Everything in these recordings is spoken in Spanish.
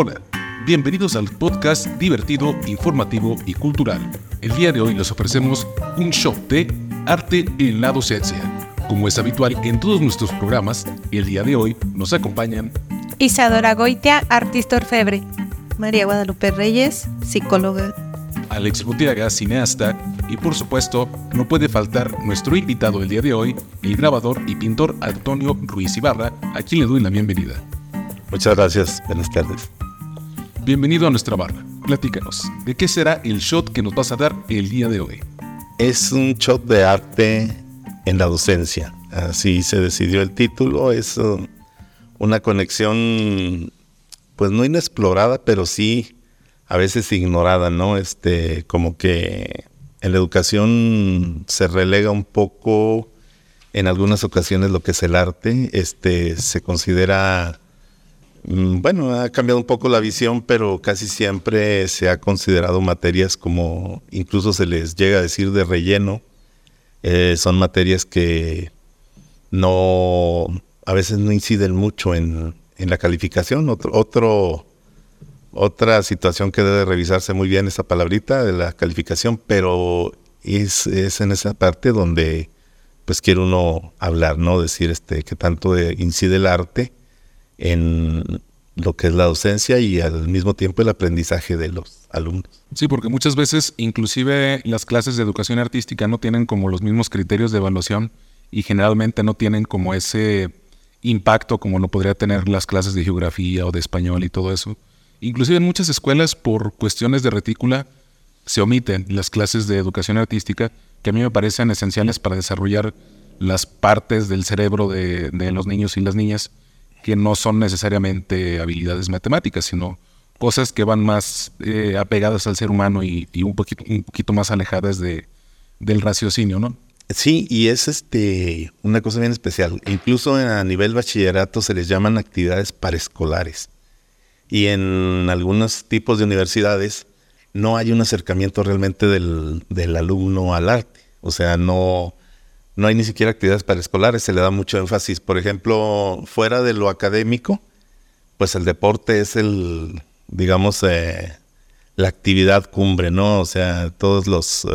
Hola, bienvenidos al podcast divertido, informativo y cultural. El día de hoy les ofrecemos un show de arte en la docencia. Como es habitual en todos nuestros programas, el día de hoy nos acompañan Isadora Goitia, artista orfebre. María Guadalupe Reyes, psicóloga. Alex Gutiaga, cineasta, y por supuesto, no puede faltar nuestro invitado el día de hoy, el grabador y pintor Antonio Ruiz Ibarra, a quien le doy la bienvenida. Muchas gracias, buenas tardes. Bienvenido a nuestra barra. Platícanos, ¿de qué será el shot que nos vas a dar el día de hoy? Es un shot de arte en la docencia. Así se decidió el título. Es uh, una conexión, pues no inexplorada, pero sí a veces ignorada, ¿no? Este, como que en la educación se relega un poco en algunas ocasiones lo que es el arte. Este, se considera bueno, ha cambiado un poco la visión, pero casi siempre se ha considerado materias como, incluso se les llega a decir de relleno. Eh, son materias que no, a veces no inciden mucho en, la calificación. Otra situación que debe revisarse muy bien esa palabrita de la calificación, pero es, es en esa parte donde pues quiere uno hablar, ¿no? Decir este que tanto incide el arte en lo que es la docencia y al mismo tiempo el aprendizaje de los alumnos. Sí, porque muchas veces inclusive las clases de educación artística no tienen como los mismos criterios de evaluación y generalmente no tienen como ese impacto como lo podría tener las clases de geografía o de español y todo eso. Inclusive en muchas escuelas por cuestiones de retícula se omiten las clases de educación artística que a mí me parecen esenciales para desarrollar las partes del cerebro de, de los niños y las niñas que no son necesariamente habilidades matemáticas, sino cosas que van más eh, apegadas al ser humano y, un, poquito, más alejadas de, del raciocinio, ¿no? Sí, y es este una cosa bien especial. Incluso a nivel bachillerato se les llaman actividades paraescolares. Y en algunos tipos de universidades no hay un acercamiento realmente del, del alumno al arte. O sea, no, no hay ni siquiera actividades paraescolares, se le da mucho énfasis. Por ejemplo, fuera de lo académico, pues el deporte es el, digamos, eh, la actividad cumbre, ¿no? O sea, todas las eh,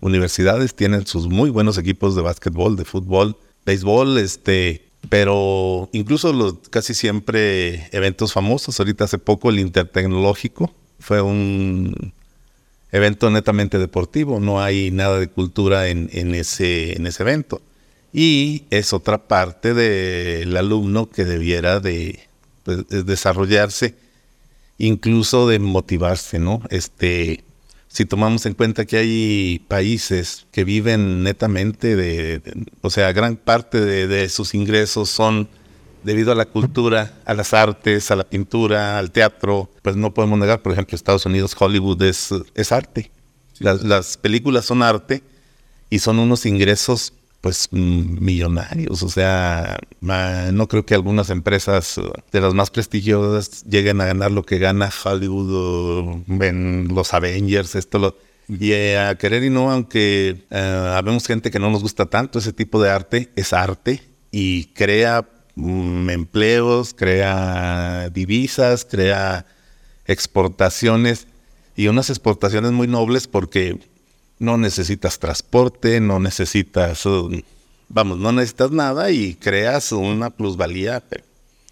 universidades tienen sus muy buenos equipos de básquetbol, de fútbol, béisbol, este, pero incluso los casi siempre eventos famosos. Ahorita hace poco el Intertecnológico fue un evento netamente deportivo, no hay nada de cultura en, ese, en ese evento. Y es otra parte del alumno que debiera de, pues, desarrollarse, incluso de motivarse, ¿no? Este, si tomamos en cuenta que hay países que viven netamente de, o sea, gran parte de sus ingresos son debido a la cultura, a las artes, a la pintura, al teatro, pues no podemos negar, por ejemplo, Estados Unidos, Hollywood es, es arte. Las, películas son arte y son unos ingresos pues millonarios, o sea, no creo que algunas empresas de las más prestigiosas lleguen a ganar lo que gana Hollywood en los Avengers, esto lo, y eh, a querer y no, aunque uh, habemos gente que no nos gusta tanto ese tipo de arte, es arte y crea Mm, empleos, crea divisas, crea exportaciones y unas exportaciones muy nobles porque no necesitas transporte, no necesitas, uh, vamos, no necesitas nada y creas una plusvalía.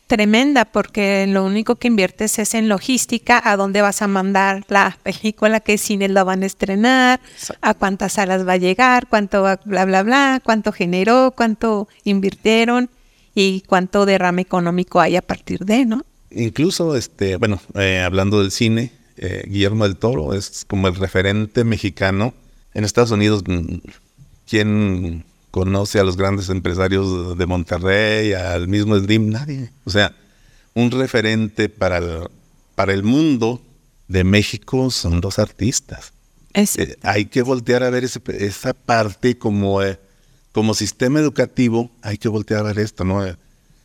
Tremenda, porque lo único que inviertes es en logística, a dónde vas a mandar la película, qué cine la van a estrenar, a cuántas salas va a llegar, cuánto bla, bla, bla, cuánto generó, cuánto invirtieron y cuánto derrame económico hay a partir de, ¿no? Incluso, este, bueno, eh, hablando del cine, eh, Guillermo del Toro es como el referente mexicano. En Estados Unidos, mm, ¿quién conoce a los grandes empresarios de Monterrey, al mismo Slim? Nadie. O sea, un referente para el, para el mundo de México son los artistas. Eh, hay que voltear a ver esa parte como como sistema educativo hay que voltear a ver esto, ¿no?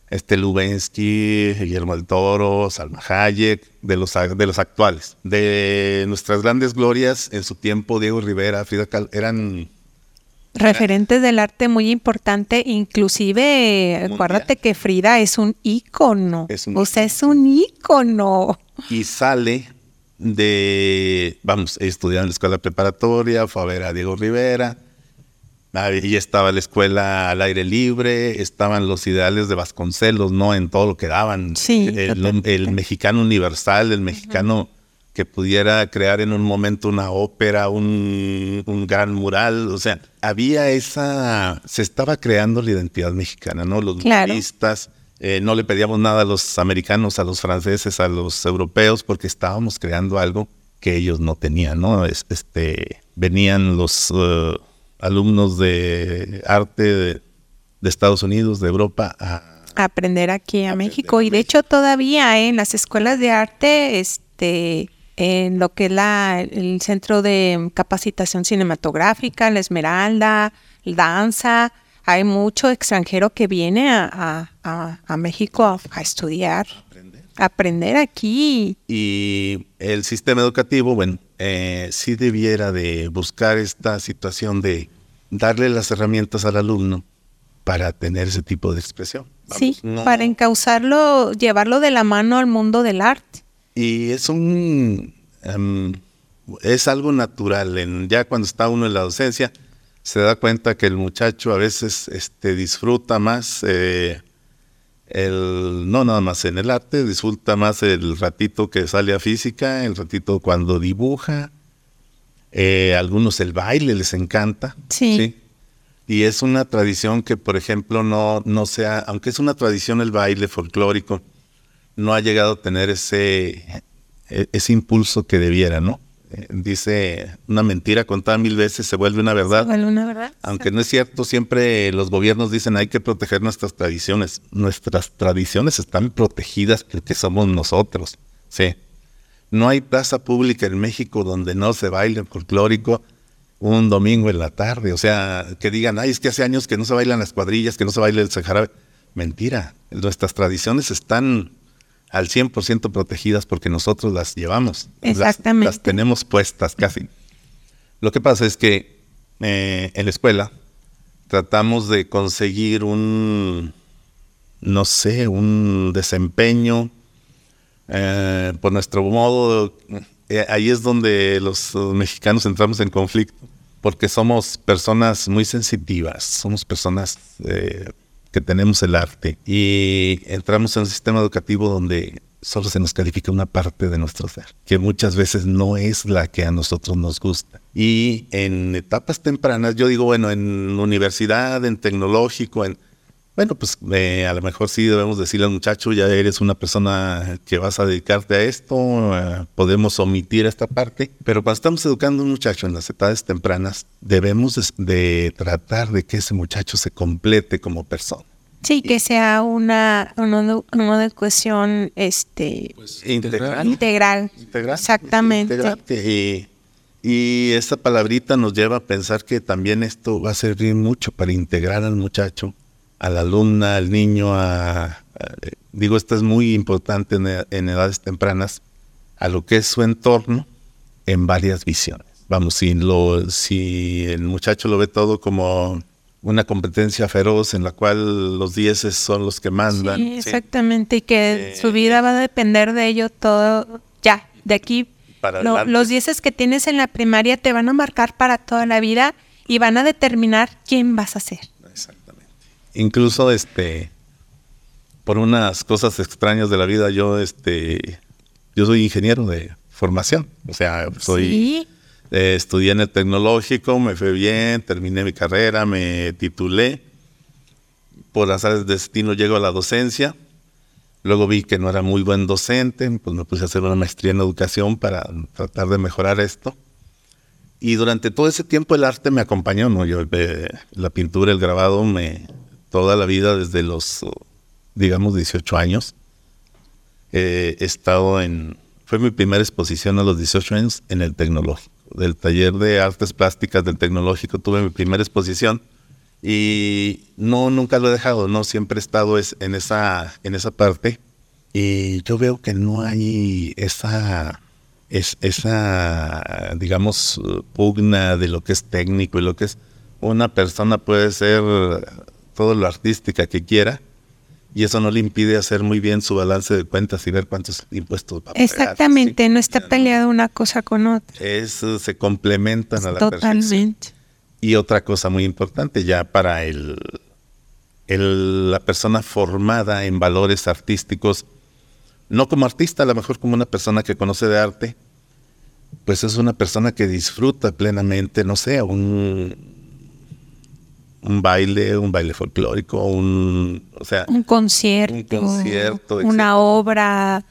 Este Lubensky, Guillermo del Toro, Salma Hayek, de los, de los actuales. De nuestras grandes glorias, en su tiempo, Diego Rivera, Frida Kahlo, eran referentes del arte muy importante, inclusive acuérdate que Frida es un ícono, o sea, es un ícono. Y sale de, vamos, estudiar en la escuela preparatoria, fue a ver a Diego Rivera, Ahí estaba la escuela al aire libre, estaban los ideales de Vasconcelos, ¿no? En todo lo que daban. Sí. El, mexicano universal, el mexicano que pudiera crear en un momento una ópera, un, gran mural. O sea, había esa. Se estaba creando la identidad mexicana, ¿no? Los claro. eh, no le pedíamos nada a los americanos, a los franceses, a los europeos, porque estábamos creando algo que ellos no tenían, ¿no? Este, venían los. Uh, alumnos de arte de, Estados Unidos, de Europa, a, aprender aquí a, México. Y de hecho todavía en las escuelas de arte, este, en lo que es la, el centro de capacitación cinematográfica, la Esmeralda, danza, hay mucho extranjero que viene a, México a, estudiar, aprender. aquí. Y el sistema educativo, bueno, eh, sí debiera de buscar esta situación de darle las herramientas al alumno para tener ese tipo de expresión. sí, para encauzarlo, llevarlo de la mano al mundo del arte. Y es un em, es algo natural. En, ya cuando está uno en la docencia, se da cuenta que el muchacho a veces este, disfruta más eh, el, no nada más en el arte, disfruta más el ratito que sale a física, el ratito cuando dibuja. Eh, algunos el baile les encanta. Sí. Y es una tradición que, por ejemplo, no, no sea, aunque es una tradición el baile folclórico, no ha llegado a tener ese, e, ese impulso que debiera, ¿no? Dice una mentira contada mil veces se vuelve una verdad. Se vuelve una verdad. Aunque no es cierto, siempre los gobiernos dicen hay que proteger nuestras tradiciones. Nuestras tradiciones están protegidas porque somos nosotros. Sí. No hay plaza pública en México donde no se baile folclórico un domingo en la tarde. O sea, que digan, ay, es que hace años que no se bailan las cuadrillas, que no se baila el sahara. Mentira. Nuestras tradiciones están al 100% protegidas porque nosotros las llevamos. Exactamente. Las, tenemos puestas casi. Lo que pasa es que eh, en la escuela tratamos de conseguir un, no sé, un desempeño eh, por nuestro modo. Eh, ahí es donde los mexicanos entramos en conflicto, porque somos personas muy sensitivas, somos personas que tenemos el arte y entramos en un sistema educativo donde solo se nos califica una parte de nuestro ser, que muchas veces no es la que a nosotros nos gusta. Y en etapas tempranas, yo digo, bueno, en universidad, en tecnológico, en... Bueno, pues eh, a lo mejor sí debemos decirle al muchacho, ya eres una persona que vas a dedicarte a esto, eh, podemos omitir esta parte, pero cuando estamos educando a un muchacho en las etapas tempranas, debemos de, tratar de que ese muchacho se complete como persona. Sí, que sea una, una, educación este, pues, integral. integral. Exactamente. Y, y esta palabrita nos lleva a pensar que también esto va a servir mucho para integrar al muchacho a la alumna, al niño, a, digo, esto es muy importante en, edades tempranas, a lo que es su entorno en varias visiones. Vamos, si, lo, si el muchacho lo ve todo como una competencia feroz en la cual los dieces son los que mandan. Sí, exactamente, y que eh, su vida va a depender de ello todo, ya, de aquí. Para los dieces que tienes en la primaria te van a marcar para toda la vida y van a determinar quién vas a ser incluso este por unas cosas extrañas de la vida yo este yo soy ingeniero de formación o sea soy eh, estudié en el tecnológico me fue bien terminé mi carrera me titulé. Por azares de destino llego a la docencia. Luego vi que no era muy buen docente pues me puse a hacer una maestría en educación para tratar de mejorar esto. Y durante todo ese tiempo el arte me acompañó no yo eh, la pintura el grabado me toda la vida, desde los, digamos, 18 años. he estado en, fue mi primera exposición a los 18 años en el tecnológico. Del taller de artes plásticas del tecnológico tuve mi primera exposición y no, nunca lo he dejado, no, siempre he estado en, esa, en esa parte. Y yo veo que no hay esa, es, esa, digamos, pugna de lo que es técnico y lo que es una persona puede ser todo lo artística que quiera y eso no le impide hacer muy bien su balance de cuentas y ver cuántos impuestos va a pagar. Exactamente, no está peleada una cosa con otra. Eso se complementan a la Totalmente. Y otra cosa muy importante ya para el, el, la persona formada en valores artísticos, no como artista, a lo mejor como una persona que conoce de arte, pues es una persona que disfruta plenamente, no sé, un, un baile, un baile folclórico, un, o sea, un concierto, un concierto, una obra,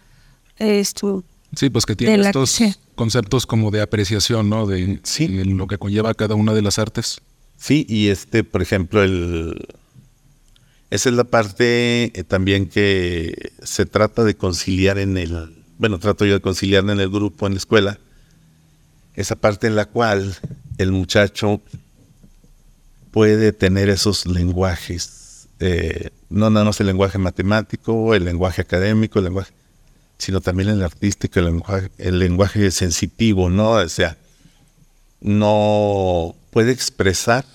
esto. Sí, pues que tiene estos conceptos como de apreciación, ¿no? De, sí. de lo que conlleva cada una de las artes. Sí, y este, por ejemplo, el esa es la parte eh, también que se trata de conciliar en el, bueno, trato yo de conciliar en el grupo, en la escuela, esa parte en la cual el muchacho puede tener esos lenguajes, eh, no nada el lenguaje matemático, el lenguaje académico, el lenguaje, sino también el artístico, el lenguaje, el lenguaje sensitivo, ¿no? O sea, no puede expresar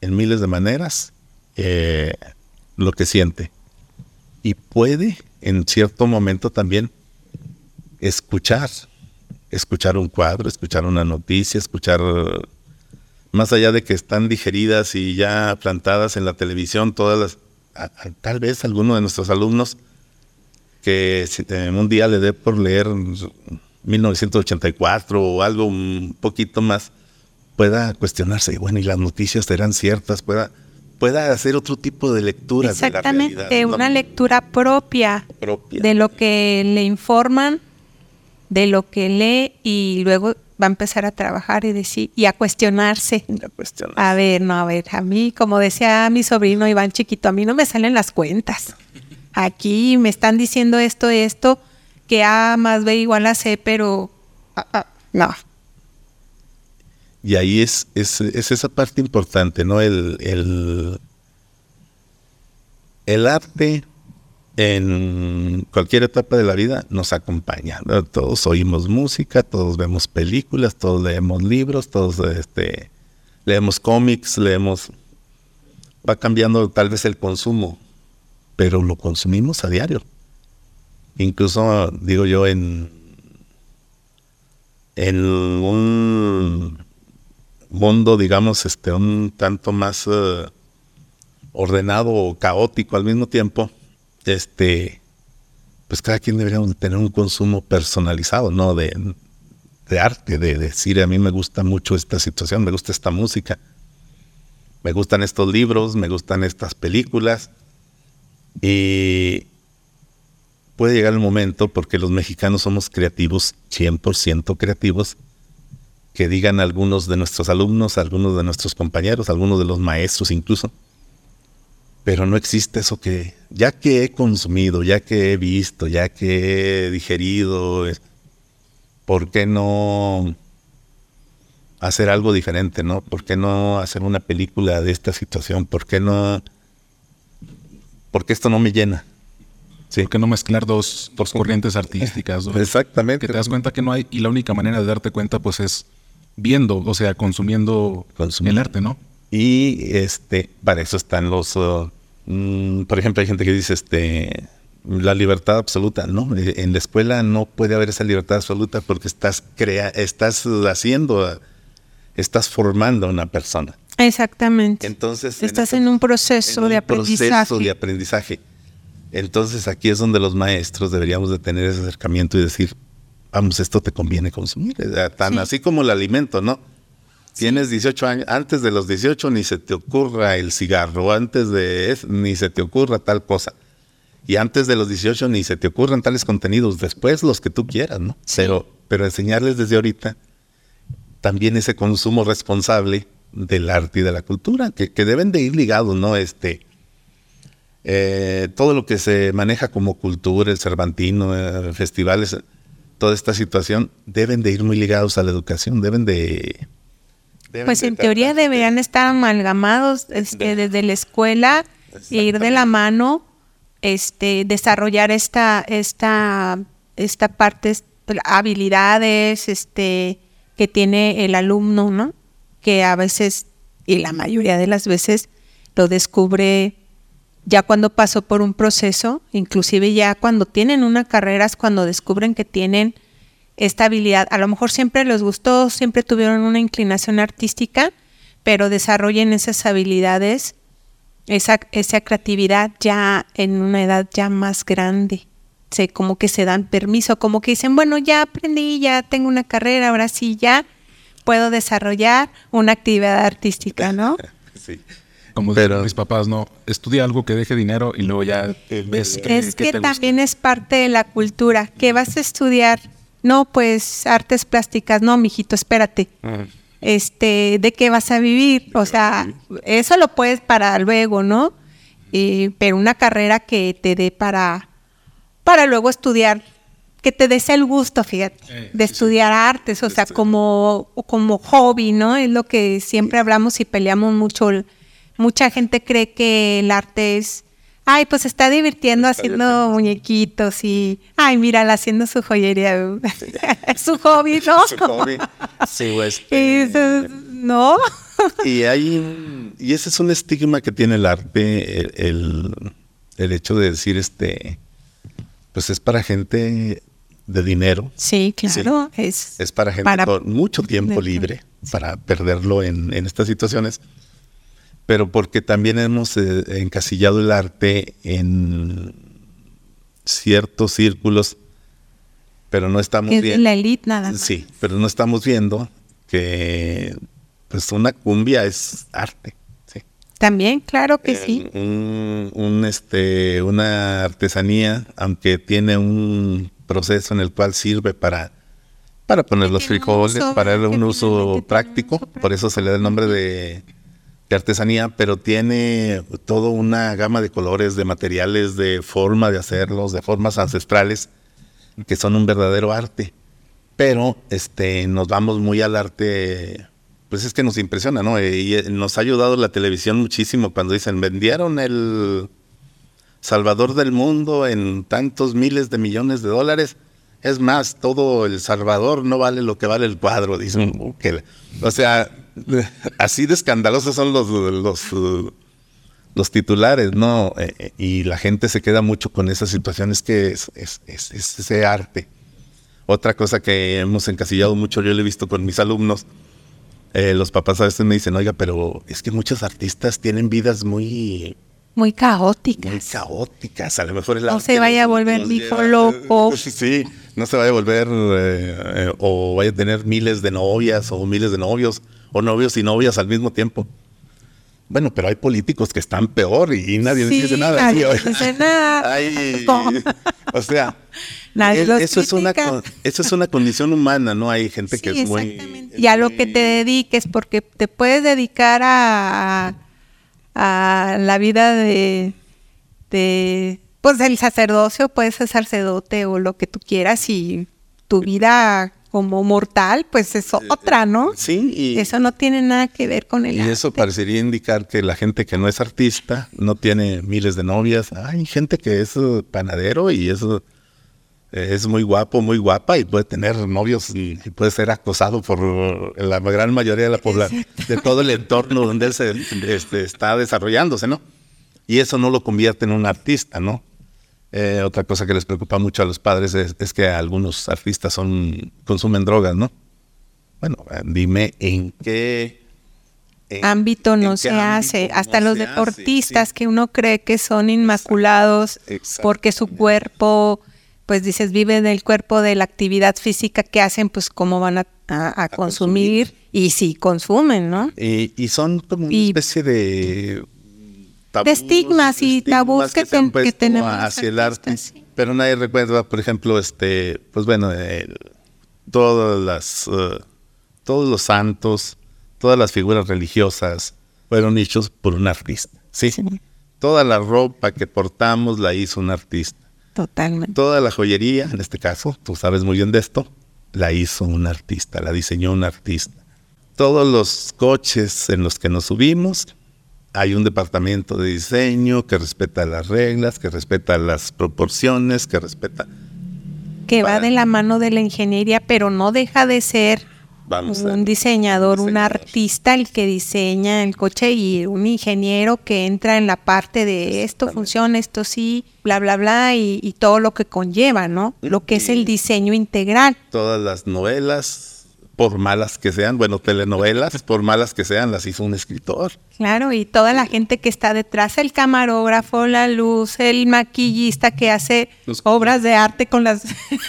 en miles de maneras eh, lo que siente. Y puede en cierto momento también escuchar, escuchar un cuadro, escuchar una noticia, escuchar, más allá de que están digeridas y ya plantadas en la televisión, todas las, tal vez alguno de nuestros alumnos que en un día le dé por leer 1984 o algo un poquito más, pueda cuestionarse, bueno, y las noticias serán ciertas, pueda pueda hacer otro tipo de lectura. Exactamente, de una lectura propia, de lo que le informan, de lo que lee y luego va a empezar a trabajar y decir y a cuestionarse. A, a ver, no, a ver, a mí, como decía mi sobrino Iván Chiquito, a mí no me salen las cuentas. Aquí me están diciendo esto, esto, que A más B igual a C, pero ah, ah, no, y ahí es, es, esa parte importante, ¿no? El, el, el, arte en cualquier etapa de la vida nos acompaña. Todos oímos música, todos vemos películas, todos leemos libros, todos este, leemos cómics, leemos... Va cambiando tal vez el consumo, pero lo consumimos a diario. Incluso, digo yo, en, en un mundo, digamos, este, un tanto más uh, ordenado o caótico al mismo tiempo, este, pues cada quien debería tener un consumo personalizado, ¿no? De, de arte, de, decir, a mí me gusta mucho esta situación, me gusta esta música, me gustan estos libros, me gustan estas películas. Y puede llegar el momento, porque los mexicanos somos creativos, 100% creativos, que digan algunos de nuestros alumnos, algunos de nuestros compañeros, algunos de los maestros incluso. Pero no existe eso que, ya que he consumido, ya que he visto, ya que he digerido, ¿por qué no hacer algo diferente, no? ¿Por qué no hacer una película de esta situación? ¿Por qué no? Porque esto no me llena. Sí. ¿Por qué no mezclar dos, dos corrientes artísticas? Exactamente. Que te das cuenta que no hay, y la única manera de darte cuenta, pues es viendo, o sea, consumiendo el arte, ¿no? Y este, para eso están los, uh, mm, por ejemplo, hay gente que dice, este, la libertad absoluta, no, en la escuela no puede haber esa libertad absoluta porque estás crea, estás haciendo, estás formando a una persona. Exactamente. Entonces estás en, un proceso de aprendizaje. Proceso de aprendizaje. Entonces aquí es donde los maestros deberíamos de tener ese acercamiento y decir, vamos, esto te conviene consumir, tan así como el alimento, ¿no? Tienes 18 años, antes de los 18 ni se te ocurra el cigarro, antes de ni se te ocurra tal cosa. Y antes de los 18 ni se te ocurran tales contenidos, después los que tú quieras, ¿no? Pero, pero enseñarles desde ahorita también ese consumo responsable del arte y de la cultura, que, deben de ir ligados, ¿no? Este, eh, todo lo que se maneja como cultura, el Cervantino, eh, festivales, toda esta situación deben de ir muy ligados a la educación, deben de... pues en teoría deberían estar amalgamados este, desde la escuela e ir de la mano, este, desarrollar esta, esta, esta parte, habilidades este, que tiene el alumno, ¿no? Que a veces y la mayoría de las veces lo descubre ya cuando pasó por un proceso, inclusive ya cuando tienen una carrera es cuando descubren que tienen esta habilidad. A lo mejor siempre les gustó, siempre tuvieron una inclinación artística, pero desarrollen esas habilidades, esa, esa creatividad ya en una edad ya más grande. Se, como que se dan permiso, como que dicen, bueno, ya aprendí, ya tengo una carrera, ahora sí ya puedo desarrollar una actividad artística, ¿no? sí. Como Pero, mis papás, no, estudia algo que deje dinero y luego ya ves que Es que, también es parte de la cultura. ¿Qué vas a estudiar? No, pues artes plásticas. No, mijito, espérate. Este, ¿de qué vas a vivir? O sea, eso lo puedes para luego, ¿no? pero una carrera que te dé para, para luego estudiar que te des el gusto, fíjate, eh, de estudiar artes, o sea, como, como hobby, ¿no? Es lo que siempre hablamos y peleamos mucho. Mucha gente cree que el arte es, ay, pues está divirtiendo haciendo muñequitos y, ay, mírala haciendo su joyería. es su hobby, ¿no? Su hobby. Sí, pues. no. y hay, y ese es un estigma que tiene el arte, el, el hecho de decir, este, pues es para gente de dinero. Sí, claro. Es, es para gente con mucho tiempo libre para perderlo en, estas situaciones, pero porque también hemos eh, encasillado el arte en ciertos círculos, pero no estamos viendo. la elite nada más. Sí, pero no estamos viendo que pues una cumbia es arte. Sí. También, claro que sí. Un, un, este, una artesanía, aunque tiene un proceso en el cual sirve para, para poner los frijoles, para un uso práctico, por eso se le da el nombre de, artesanía, pero tiene toda una gama de colores, de materiales, de forma de hacerlos, de formas ancestrales, que son un verdadero arte. Pero este, nos vamos muy al arte, pues es que nos impresiona, ¿no? Y nos ha ayudado la televisión muchísimo cuando dicen, vendieron el Salvador del mundo en tantos miles de millones de dólares. Es más, todo El Salvador no vale lo que vale el cuadro, dicen. o sea, así de escandalosos son los, los, los titulares, ¿no? Eh, eh, y la gente se queda mucho con esas situaciones que es, es, ese arte. Otra cosa que hemos encasillado mucho, yo lo he visto con mis alumnos, eh, los papás a veces me dicen, oiga, pero es que muchos artistas tienen vidas muy muy caóticas. Muy caóticas, a lo mejor No se vaya a volver hijo loco. Sí, no se vaya a volver eh, eh, o vaya a tener miles de novias o miles de novios o novios y novias al mismo tiempo. Bueno, pero hay políticos que están peor y nadie dice nada. Nadie dice nada. o sea, eso, es una, eso es una condición humana, ¿no? Hay gente que es muy... Y a lo que te dediques, porque te puedes dedicar a a la vida de, de pues del sacerdocio, puedes ser sacerdote o lo que tú quieras y tu vida como mortal, pues es otra, ¿no? Sí. Y eso no tiene nada que ver con el Y eso parecería indicar que la gente que no es artista no tiene miles de novias. Hay gente que es panadero y eso es muy guapo, muy guapa y puede tener novios y, puede ser acosado por la gran mayoría de la población, de todo el entorno donde él se este, está desarrollándose, ¿no? Y eso no lo convierte en un artista, ¿no? Eh, otra cosa que les preocupa mucho a los padres es, que algunos artistas son consumen drogas, ¿no? Bueno, dime en qué ámbito no se hace. Hasta los deportistas que uno cree que son inmaculados porque su cuerpo pues dices, vive del cuerpo, de la actividad física que hacen, pues cómo van a, consumir, y sí consumen, ¿no? Y, son como una especie de... de estigmas y tabús que, tenemos hacia el arte. Pero nadie recuerda, por ejemplo, este, pues bueno, todas las, uh, todos los santos, todas las figuras religiosas fueron hechos por un artista, ¿sí? Toda la ropa que portamos la hizo un artista Totalmente. Toda la joyería, en este caso, tú sabes muy bien de esto, la hizo un artista, la diseñó un artista. Todos los coches en los que nos subimos, hay un departamento de diseño que respeta las reglas, que respeta las proporciones, que respeta... Que va de la mano de la ingeniería, pero no deja de ser Vamos un diseñador, un diseñador. artista el que diseña el coche y un ingeniero que entra en la parte de esto funciona, esto sí, bla, bla, bla, y, y todo lo que conlleva, ¿no? Lo que es el diseño integral. todas las novelas, por malas que sean, bueno, telenovelas, por malas que sean, las hizo un escritor. Claro, y toda la gente que está detrás, el camarógrafo, la luz, el maquillista que hace Los- obras de arte con las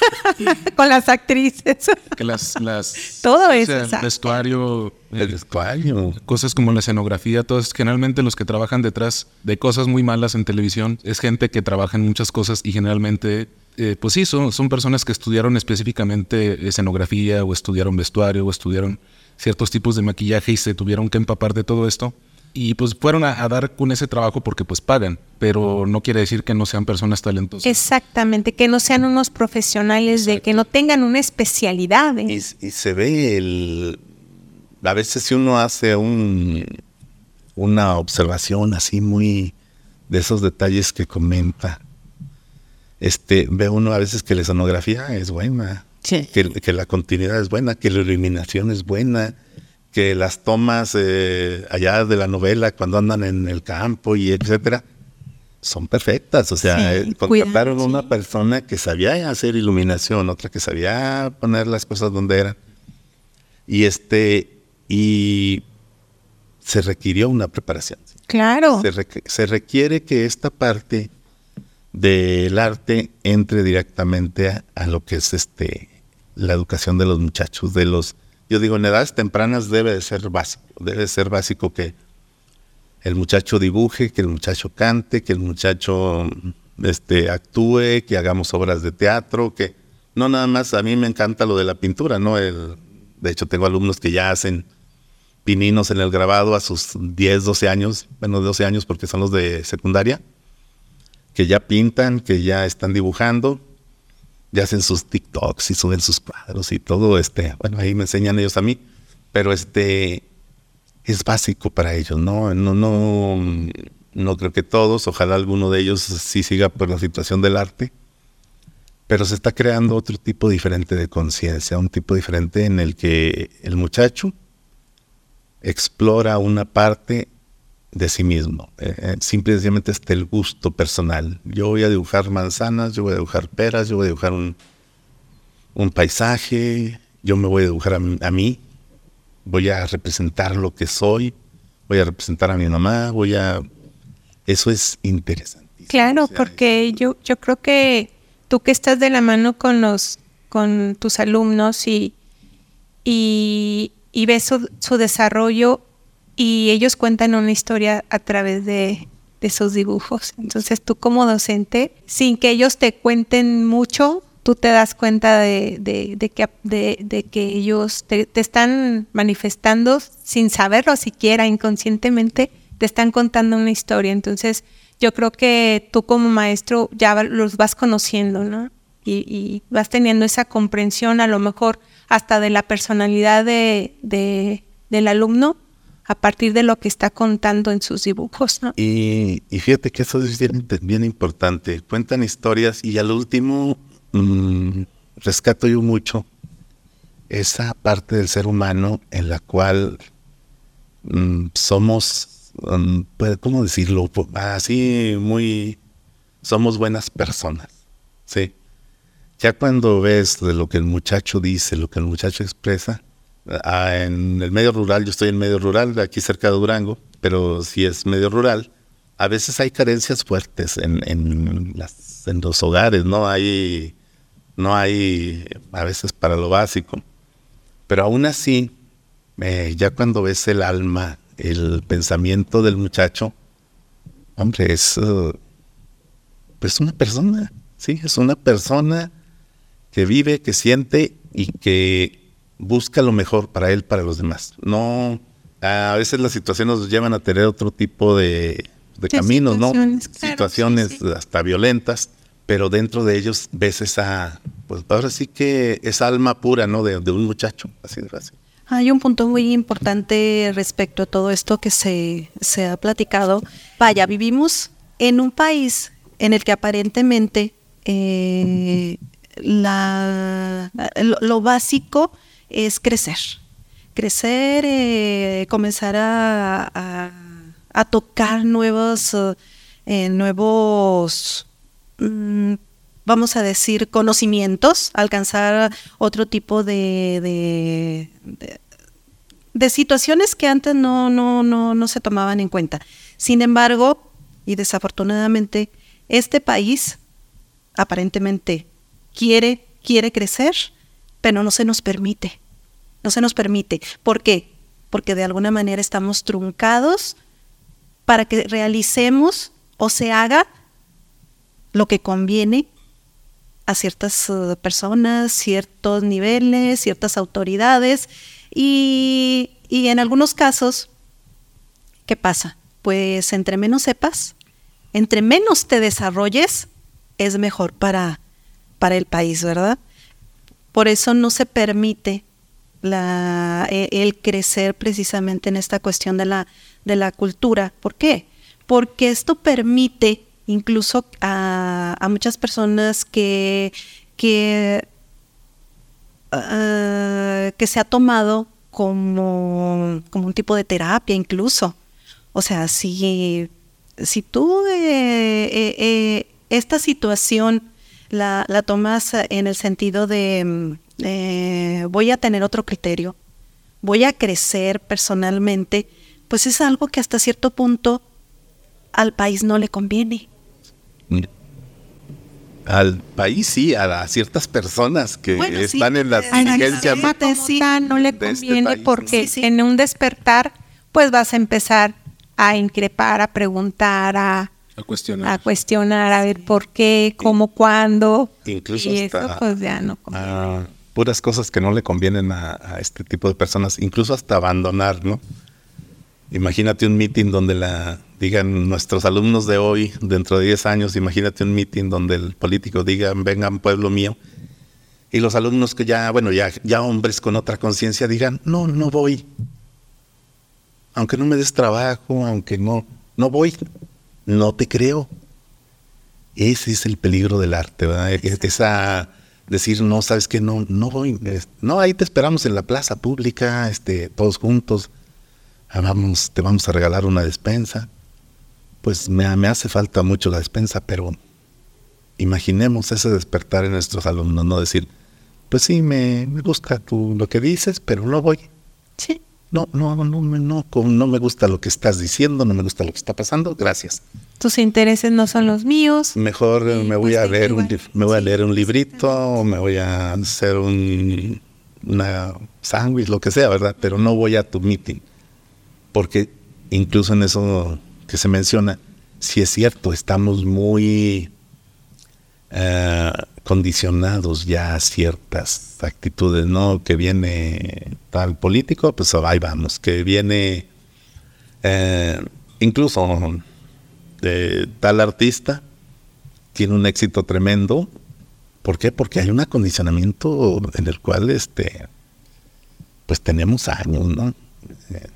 con las actrices. Que las, las Todo eso, o sea. vestuario, El vestuario. cosas como la escenografía, todos generalmente los que trabajan detrás de cosas muy malas en televisión es gente que trabaja en muchas cosas y generalmente, eh, pues sí, son, son personas que estudiaron específicamente escenografía o estudiaron vestuario o estudiaron ciertos tipos de maquillaje y se tuvieron que empapar de todo esto. Y pues fueron a, a dar con ese trabajo porque pues pagan, pero no quiere decir que no sean personas talentosas. Exactamente, que no sean unos profesionales de que no tengan una especialidad. ¿eh? Y, y se ve el... A veces si uno hace un, una observación así muy de esos detalles que comenta, este, ve uno a veces que la escenografía es buena, Sí. que, que la continuidad es buena, que la iluminación es buena, que las tomas eh, allá de la novela cuando andan en el campo y etcétera son perfectas. O sea, Sí, eh, contrataron una persona que sabía hacer iluminación, otra que sabía poner las cosas donde eran. Y este, y se requirió una preparación. Claro. Se, requ- se requiere que esta parte del arte entre directamente a, a lo que es este la educación de los muchachos, de los, yo digo, en edades tempranas debe de ser básico, debe de ser básico que el muchacho dibuje, que el muchacho cante, que el muchacho este, actúe, que hagamos obras de teatro, que no nada más, a mí me encanta lo de la pintura, ¿no? El, de hecho, tengo alumnos que ya hacen pininos en el grabado a sus 10, 12 años, bueno, 12 años porque son los de secundaria, que ya pintan, que ya están dibujando, ya hacen sus TikToks y suben sus cuadros y todo, este, bueno, ahí me enseñan ellos a mí, pero este es básico para ellos, ¿no? No, no, no creo que todos, ojalá alguno de ellos sí siga por la situación del arte, pero se está creando otro tipo diferente de conciencia, un tipo diferente en el que el muchacho explora una parte de sí mismo. Eh, eh, simple y sencillamente está el gusto personal. Yo voy a dibujar manzanas, yo voy a dibujar peras, yo voy a dibujar un, un paisaje, yo me voy a dibujar a, mí- a mí, voy a representar lo que soy, voy a representar a mi mamá, voy a... Eso es interesante. Claro, O sea, porque yo, yo creo que tú que estás de la mano con los, con tus alumnos y, y, y ves su, su desarrollo y ellos cuentan una historia a través de, de sus dibujos. Entonces tú como docente, sin que ellos te cuenten mucho, tú te das cuenta de, de, de que, de, que ellos te, te están manifestando sin saberlo siquiera, inconscientemente, te están contando una historia. Entonces yo creo que tú como maestro ya los vas conociendo, ¿no? Y, y vas teniendo esa comprensión a lo mejor hasta de la personalidad de, de- del alumno a partir de lo que está contando en sus dibujos. Y, fíjate que eso es bien, importante. Cuentan historias y al último mm, rescato yo mucho esa parte del ser humano en la cual mm, somos, mm, pues, ¿cómo decirlo? Así muy, somos buenas personas. Sí. Ya cuando ves lo que el muchacho dice, lo que el muchacho expresa, ah, en el medio rural, yo estoy en medio rural, aquí cerca de Durango, pero si es medio rural, a veces hay carencias fuertes en los hogares, no hay, no hay a veces para lo básico. Pero aún así, eh, ya cuando ves el alma, el pensamiento del muchacho, hombre, es eh, pues una persona, sí, es una persona que vive, que siente y que busca lo mejor para él, para los demás. No, a veces las situaciones nos llevan a tener otro tipo de, de caminos, ¿no? situaciones, claro, situaciones sí, sí. hasta violentas, pero dentro de ellos ves esa, pues ahora sí que esa alma pura, ¿no? De, de un muchacho, así de fácil. Hay un punto muy importante respecto a todo esto que se, se ha platicado. Vaya, vivimos en un país en el que aparentemente eh, lo, básico es crecer. crecer, eh, comenzar a, tocar nuevos, eh, nuevos, mm, vamos a decir, conocimientos, alcanzar otro tipo de, de, situaciones que antes no, no, no, no se tomaban en cuenta. Sin embargo, y desafortunadamente, este país aparentemente quiere, quiere crecer, pero no se nos permite no se nos permite. ¿Por qué? Porque de alguna manera estamos truncados para que realicemos o se haga lo que conviene a ciertas uh, personas, ciertos niveles, ciertas autoridades. Y, y en algunos casos, ¿qué pasa? Pues entre menos sepas, entre menos te desarrolles, es mejor para, para el país, ¿verdad? Por eso no se permite e, el crecer precisamente en esta cuestión de la, de la cultura. ¿Por qué? Porque esto permite incluso a, muchas personas que, que, ah, que se ha tomado como, como un tipo de terapia incluso. O sea, si, si tú eh, eh, eh, esta situación la, la, tomas en el sentido de, eh, voy a tener otro criterio, voy a crecer personalmente, pues es algo que hasta cierto punto al país no le conviene. Al país sí, a, ciertas personas que están en la dirigencia. no le este conviene porque en un despertar pues vas a empezar a increpar, a preguntar, a, a cuestionar. A cuestionar, a ver por qué, cómo, cuándo. Incluso y eso pues ya no conviene puras cosas que no le convienen a, este tipo de personas, incluso hasta abandonar, ¿no? Imagínate un meeting donde la digan nuestros alumnos de hoy, dentro de 10 años, imagínate un meeting donde el político diga, vengan pueblo mío, y los alumnos que ya, bueno, ya, ya hombres con otra conciencia digan, no, no voy. Aunque no me des trabajo, aunque no, no voy, no te creo. Ese es el peligro del arte, ¿verdad? Esa decir, no, sabes que no, no voy, no, ahí te esperamos en la plaza pública, este, todos juntos, ah, vamos, te vamos a regalar una despensa. Pues me, me hace falta mucho la despensa, pero imaginemos ese despertar en nuestros alumnos, no decir, pues sí, me, me gusta tú lo que dices, pero no voy. Sí no, no, no, no, no me gusta lo que estás diciendo, no me gusta lo que está pasando, gracias. Tus intereses no son los míos. Mejor me voy pues a leer un, me voy a leer un librito, o me voy a hacer un una sándwich, lo que sea, ¿verdad? Pero no voy a tu meeting. Porque incluso en eso que se menciona, si es cierto, estamos muy eh, condicionados ya a ciertas actitudes, ¿no? Que viene tal político, pues ahí vamos, que viene eh, incluso de tal artista, tiene un éxito tremendo. ¿Por qué? Porque hay un acondicionamiento en el cual este pues tenemos años, ¿no? Eh,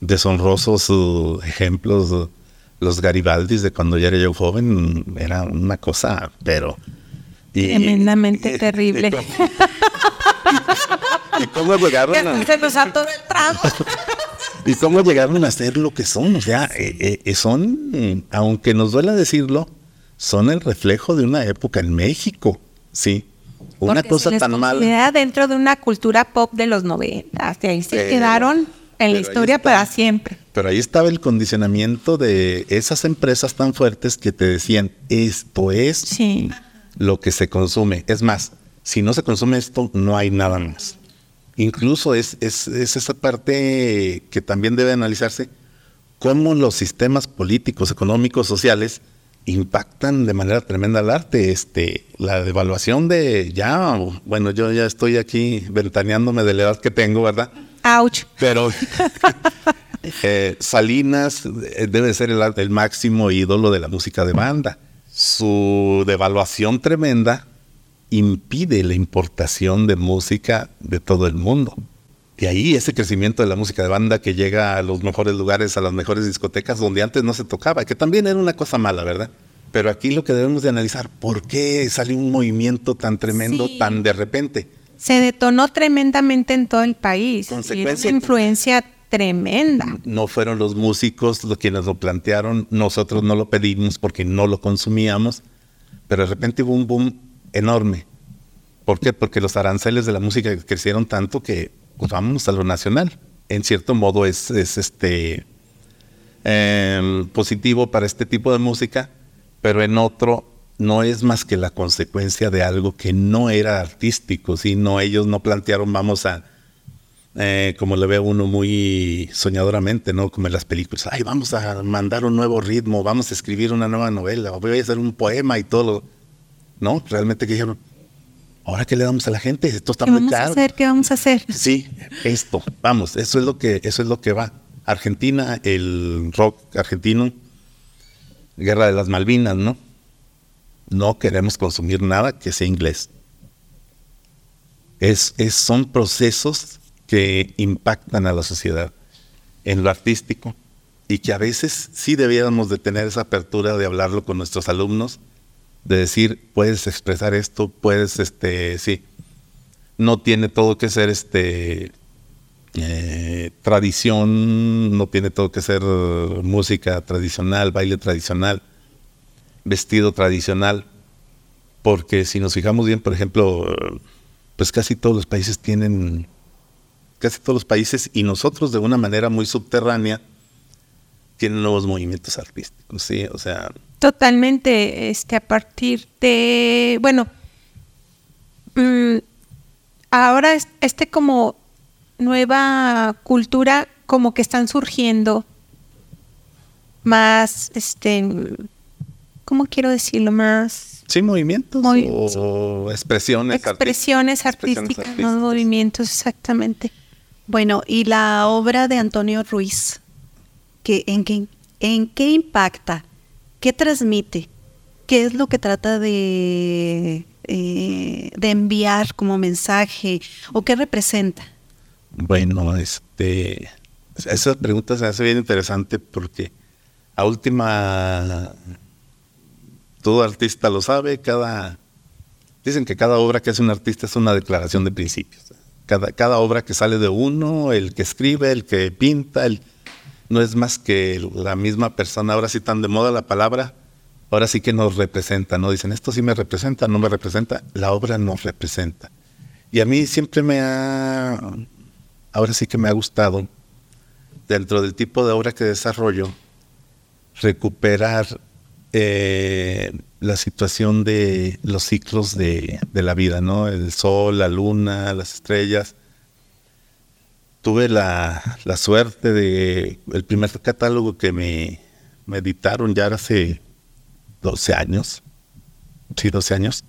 deshonrosos ejemplos, los Garibaldis de cuando ya era yo joven, era una cosa, pero Tremendamente terrible. ¿Y cómo llegaron a... Se nos el trago. ¿Y cómo llegaron a ser lo que son? O sea, eh, eh, son, aunque nos duela decirlo, son el reflejo de una época en México, ¿sí? Una cosa tan mala. dentro de una cultura pop de los 90, ahí se quedaron en la historia para siempre. Pero ahí estaba el condicionamiento de esas empresas tan fuertes que te decían, esto es sí lo que se consume. Es más, si no se consume esto, no hay nada más. Incluso es, es, esa parte que también debe analizarse, cómo los sistemas políticos, económicos, sociales impactan de manera tremenda al arte. Este, la devaluación de ya, bueno, yo ya estoy aquí ventaneándome de la edad que tengo, ¿verdad? Ouch. Pero eh, Salinas eh, debe ser el, el máximo ídolo de la música de banda su devaluación tremenda impide la importación de música de todo el mundo. Y ahí ese crecimiento de la música de banda que llega a los mejores lugares, a las mejores discotecas donde antes no se tocaba, que también era una cosa mala, ¿verdad? Pero aquí lo que debemos de analizar, ¿por qué salió un movimiento tan tremendo tan de repente? Se detonó tremendamente en todo el país. Consecuencia- Y una influencia tremenda. No fueron los músicos los quienes lo plantearon, nosotros no lo pedimos porque no lo consumíamos, pero de repente hubo un boom enorme. ¿Por qué? Porque los aranceles de la música crecieron tanto que pues vamos a lo nacional. En cierto modo es, es este em, positivo para este tipo de música, pero en otro no es más que la consecuencia de algo que no era artístico, sino ellos no plantearon vamos a eh, como le ve uno muy soñadoramente, ¿no? Como en las películas. Ay, vamos a mandar un nuevo ritmo, vamos a escribir una nueva novela, voy a hacer un poema y todo. lo- No, realmente que dijeron, ¿ahora qué le damos a la gente? Esto está ¿Qué muy vamos a hacer? ¿Qué vamos a hacer? Sí, esto, vamos, eso es lo que, eso es lo que va. Argentina, el rock argentino, Guerra de las Malvinas, ¿no? No queremos consumir nada que sea inglés. Es, es- son procesos que impactan a la sociedad en lo artístico y que a veces sí debiéramos de tener esa apertura de hablarlo con nuestros alumnos, de decir, puedes expresar esto, puedes, este, sí, no tiene todo que ser este eh, tradición, no tiene todo que ser música tradicional, baile tradicional, vestido tradicional, porque si nos fijamos bien, por ejemplo, pues casi todos los países tienen, casi todos los países y nosotros de una manera muy subterránea tienen nuevos movimientos artísticos, sí, o sea, Totalmente, este, a partir de, bueno, mm, ahora es- este como nueva cultura, como que están surgiendo más, este, ¿cómo quiero decirlo? Más sí, movimientos Movi- o expresiones, artísticas. expresiones artísticas, artísticas. no movimientos, exactamente. Bueno, y la obra de Antonio Ruiz, que, en, qué, ¿en qué impacta? ¿Qué transmite? ¿Qué es lo que trata de, eh, de enviar como mensaje? ¿O qué representa? Bueno, este, esa pregunta se hace bien interesante porque a última, todo artista lo sabe, cada, dicen que cada obra que hace un artista es una declaración de principios. Cada, cada obra que sale de uno, el que escribe, el que pinta, el, no es más que la misma persona, ahora sí tan de moda la palabra, ahora sí que nos representa, ¿no? Dicen, esto sí me representa, no me representa, la obra nos representa. Y a mí siempre me ha, ahora sí que me ha gustado, dentro del tipo de obra que desarrollo, recuperar eh, la situación de los ciclos de, la vida, ¿no? El sol, la luna, las estrellas. Tuve la, suerte de el primer catálogo que me, editaron ya hace 12 años. Sí, 12 años.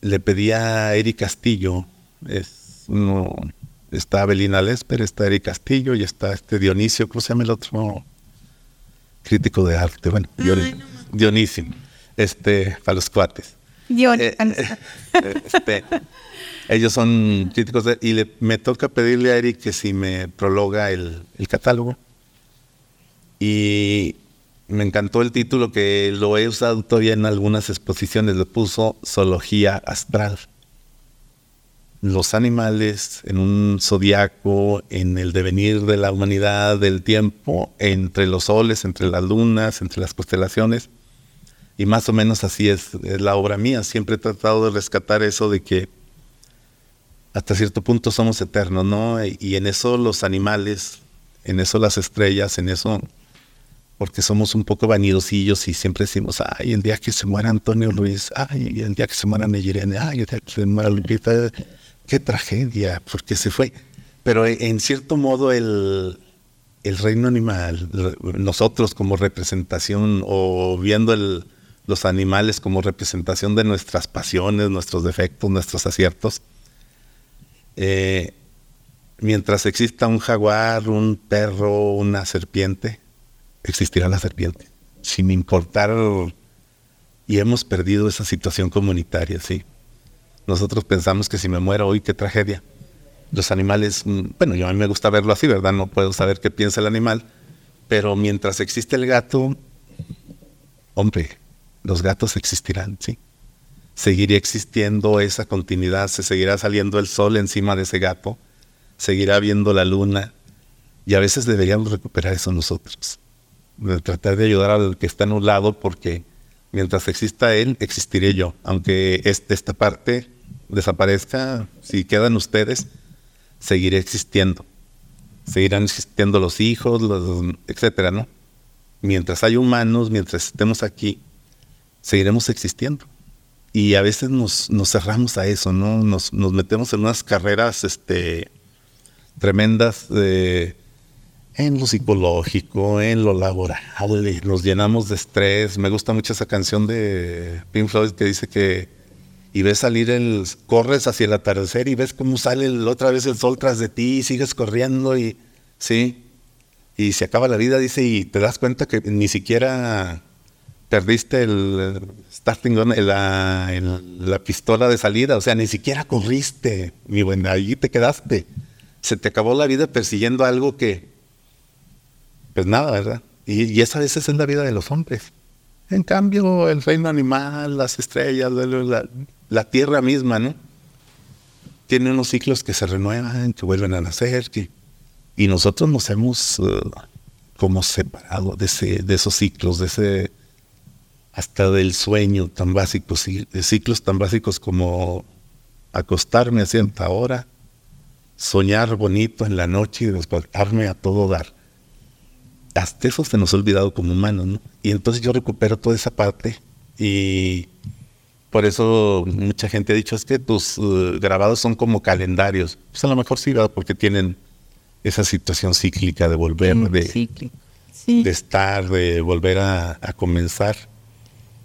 Le pedí a Eric Castillo, es uno, está Abelina Lesper, está Eric Castillo y está este Dionisio, ¿cómo se llama el otro? Crítico de arte, bueno, Dion- Dionisio, este, para los cuates. Dion- Eh, eh, este, ellos son críticos de, y le- me toca pedirle a Eric que si me prologa el, el catálogo. Y me encantó el título que lo he usado todavía en algunas exposiciones, le puso Zoología Astral. Los animales en un zodiaco, en el devenir de la humanidad, del tiempo, entre los soles, entre las lunas, entre las constelaciones. Y más o menos así es, la obra mía. Siempre he tratado de rescatar eso de que hasta cierto punto somos eternos, ¿no? Y, y en eso los animales, en eso las estrellas, en eso, porque somos un poco vanidosillos y siempre decimos, ay, el día que se muera Antonio Luis, ay, el día que se muera Neyirene, ay, el día que se muera Lupita, qué tragedia, porque se fue. Pero en- en cierto modo el, el reino animal, nosotros como representación o viendo los animales como representación de nuestras pasiones, nuestros defectos, nuestros aciertos, eh, mientras exista un jaguar, un perro, una serpiente, existirá la serpiente, sin importar, y hemos perdido esa situación comunitaria, sí. Nosotros pensamos que si me muero hoy, qué tragedia. Los animales, mm, bueno, yo a mí me gusta verlo así, ¿verdad? No puedo saber qué piensa el animal, pero mientras existe el gato, hombre, los gatos existirán, sí. seguiría existiendo esa continuidad, se seguirá saliendo el sol encima de ese gato, seguirá viendo la luna, y a veces deberíamos recuperar eso nosotros, de tratar de ayudar al que está en un lado, porque mientras exista él, existiré yo, aunque este, esta parte desaparezca, si quedan ustedes, seguiré existiendo, seguirán existiendo los hijos, los, etcétera, ¿no? Mientras hay humanos, mientras estemos aquí, seguiremos existiendo. Y a veces nos, cerramos a eso, ¿no? Nos, metemos en unas carreras este, tremendas en lo psicológico, en lo laboral, nos llenamos de estrés. Me gusta mucho esa canción de Pink Floyd que dice que y ves salir el, corres hacia el atardecer y ves cómo sale otra vez el sol tras de ti y sigues corriendo y, sí, y se acaba la vida, dice, y te das cuenta que ni siquiera perdiste el starting gun, la, la pistola de salida, o sea, ni siquiera corriste, mi buena, allí te quedaste. Se te acabó la vida persiguiendo algo que, pues nada, ¿verdad? Y, y esa veces es la vida de los hombres. En cambio, el reino animal, las estrellas, la, tierra misma, ¿no? Tiene unos ciclos que se renuevan, que vuelven a nacer, que, y nosotros nos hemos uh, como separado de, ese, de esos ciclos, de ese hasta del sueño tan básico, ciclos tan básicos como acostarme a cierta hora, soñar bonito en la noche y despertarme a todo dar. Hasta eso se nos ha olvidado como humanos, ¿no? Y entonces yo recupero toda esa parte y por eso mucha gente ha dicho es que tus uh, grabados son como calendarios. Pues a lo mejor sí, ¿verdad? Porque tienen esa situación cíclica de volver, de, de, estar, de volver a comenzar.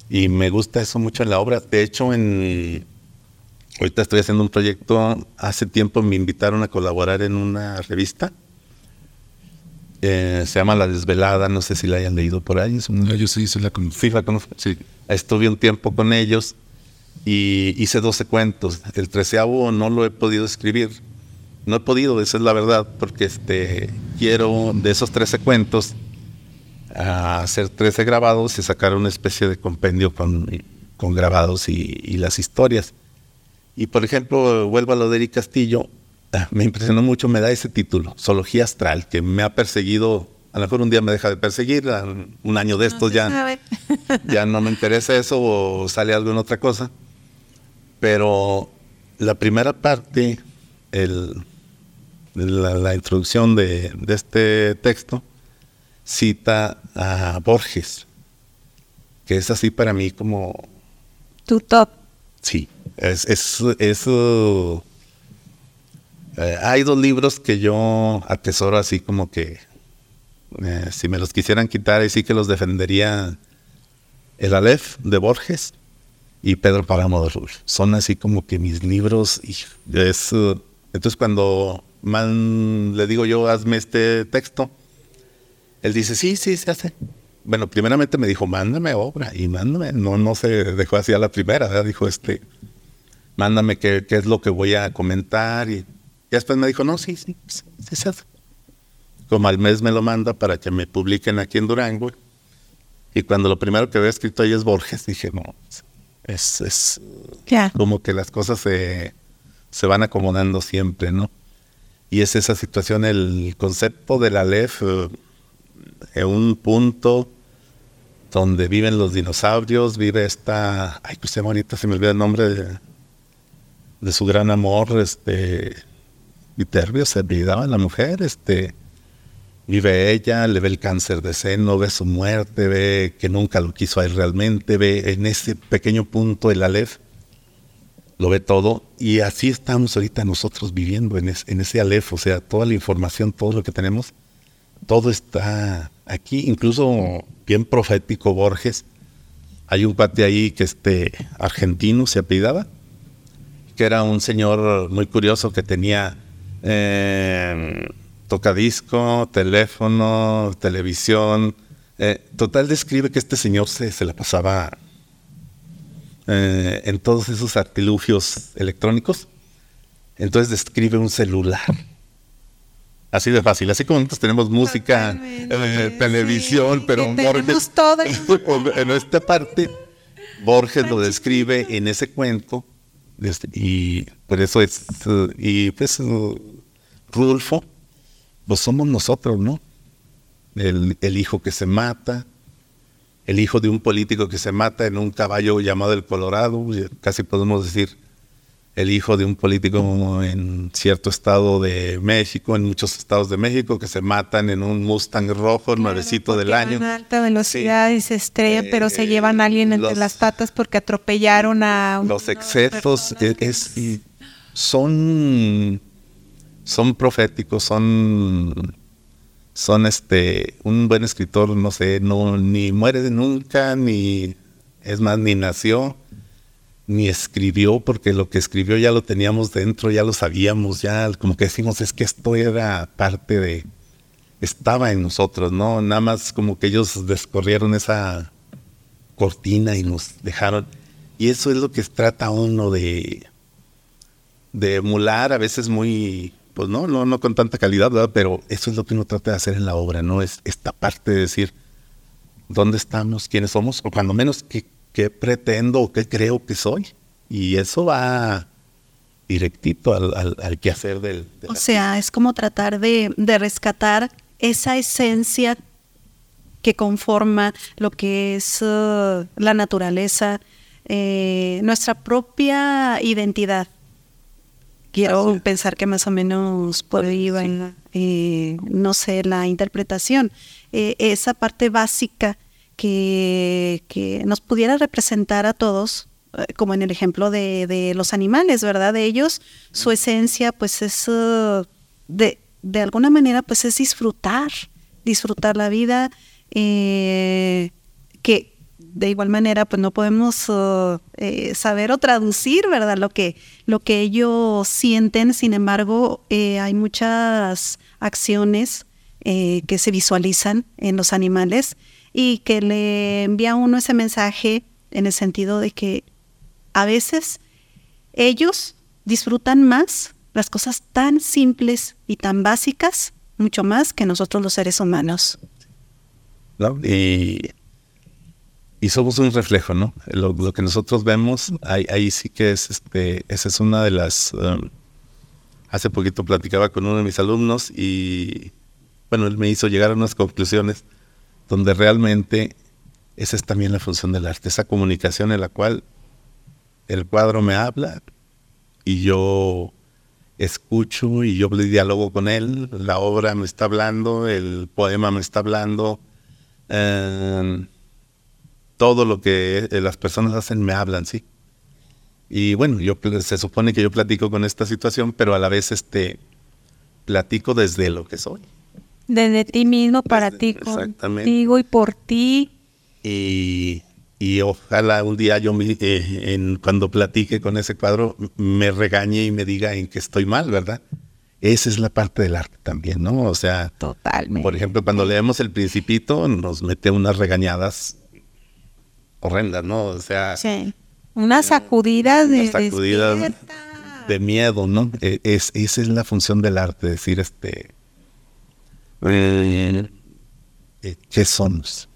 Y me gusta eso mucho en la obra. De hecho, en ahorita estoy haciendo un proyecto. Hace tiempo me invitaron a colaborar en una revista. Eh, se llama La Desvelada, no sé si la hayan leído por ahí. Yo sí, la conozco. Sí, la conozco. Sí. Estuve un tiempo con ellos y hice 12 cuentos. El treceavo no lo he podido escribir. No he podido, esa es la verdad, porque este, quiero de esos 13 cuentos a hacer 13 grabados y sacar una especie de compendio con, con grabados y, las historias. Y por ejemplo, vuelvo a lo de Eric Castillo, ah, me impresionó mucho, me da ese título, Zoología Astral, que me ha perseguido, a lo mejor un día me deja de perseguir, un año de estos ya, ya no me interesa eso o sale algo en otra cosa. Pero la primera parte, el, la, introducción de, de este texto, cita a Borges, que es así para mí como... Tu top. Sí, es... es, uh, eh, hay dos libros que yo atesoro así como que eh, si me los quisieran quitar, y sí que los defendería El Aleph de Borges y Pedro Páramo de Rull. Son así como que mis libros. Y es, uh, entonces cuando le digo yo, hazme este texto, él dice, sí, sí, se hace. Bueno, primeramente me dijo, mándame obra y mándame. No, no se dejó así a la primera, dijo, este, mándame qué, qué, es lo que voy a comentar. Y, después me dijo, no, sí, sí, sí, se hace. Como al mes me lo manda para que me publiquen aquí en Durango. Y cuando lo primero que había escrito ahí es Borges, dije, no, es, es como que las cosas se, se van acomodando siempre, ¿no? Y es esa situación, el concepto de la LEF en un punto donde viven los dinosaurios, vive esta, ay, pues bonita, se me olvida el nombre de, de su gran amor, este, Vitervio, se olvidaba la mujer, este, vive ella, le ve el cáncer de seno, ve su muerte, ve que nunca lo quiso a él realmente, ve en ese pequeño punto el Aleph, lo ve todo, y así estamos ahorita nosotros viviendo en, en ese Aleph, o sea, toda la información, todo lo que tenemos, todo está aquí, incluso bien profético Borges. Hay un pate ahí que este argentino se apellidaba, que era un señor muy curioso que tenía eh, tocadisco, teléfono, televisión. Eh, total describe que este señor se, se la pasaba eh, en todos esos artilugios electrónicos. Entonces describe un celular Así de fácil, así como nosotros tenemos música, eh, televisión, pero todo en esta parte Borges lo describe en ese cuento y por eso es, y pues Rudolfo, pues somos nosotros, ¿no? El, el, hijo que se mata, el hijo de un político que se mata en un caballo llamado el Colorado, casi podemos decir el hijo de un político en cierto estado de México, en muchos estados de México, que se matan en un Mustang rojo, nuevecito del año. A alta velocidad y se estrellan, pero se llevan a alguien entre las patas porque atropellaron a un, Los excesos es, son, son proféticos, son, son este, un buen escritor, no sé, no, ni muere nunca, ni, es más, ni nació ni escribió, porque lo que escribió ya lo teníamos dentro, ya lo sabíamos, ya como que decimos, es que esto era parte de, estaba en nosotros, ¿no? Nada más como que ellos descorrieron esa cortina y nos dejaron. Y eso es lo que trata uno de, de emular, a veces muy, pues no, no, no con tanta calidad, ¿verdad? Pero eso es lo que uno trata de hacer en la obra, ¿no? Es esta parte de decir, ¿dónde estamos? ¿Quiénes somos? O cuando menos, ¿qué, qué pretendo o qué creo que soy. Y eso va directito al, al, quehacer del... o sea, es como tratar de, rescatar esa esencia que conforma lo que es uh, la naturaleza, eh, nuestra propia identidad. Quiero pensar que más o menos por ahí va, eh, no sé, la interpretación. Eh, esa parte básica que, nos pudiera representar a todos, eh, como en el ejemplo de, los animales, ¿verdad? De ellos, su esencia, pues es, uh, de, de, alguna manera, pues es disfrutar, disfrutar la vida, eh, que de igual manera, pues no podemos uh, eh, saber o traducir, ¿verdad? Lo que, lo que ellos sienten, sin embargo, hay muchas acciones que se visualizan en los animales y que le envía a uno ese mensaje en el sentido de que a veces ellos disfrutan más las cosas tan simples y tan básicas, mucho más que nosotros los seres humanos. Y, somos un reflejo, ¿no? Lo, que nosotros vemos, ahí, sí que es, este, esa es una de las... Um, hace poquito platicaba con uno de mis alumnos y, bueno, él me hizo llegar a unas conclusiones donde realmente esa es también la función del arte, esa comunicación en la cual el cuadro me habla y yo escucho y yo diálogo con él, la obra me está hablando, el poema me está hablando, em, todo lo que las personas hacen me hablan, sí. Y bueno, yo se supone que yo platico con esta situación, pero a la vez este platico desde lo que soy. Desde ti mismo, para ti, contigo y por ti. Y, y ojalá un día yo eh, en, cuando platique con ese cuadro me regañe y me diga en que estoy mal, ¿verdad? Esa es la parte del arte también, ¿no? O sea, Totalmente. por ejemplo, cuando leemos El Principito nos mete unas regañadas horrendas, ¿no? O sea, sí. una sacudida de sacudidas de miedo, ¿no? E, es, esa es la función del arte, decir, este, eh, ¿Qué somos?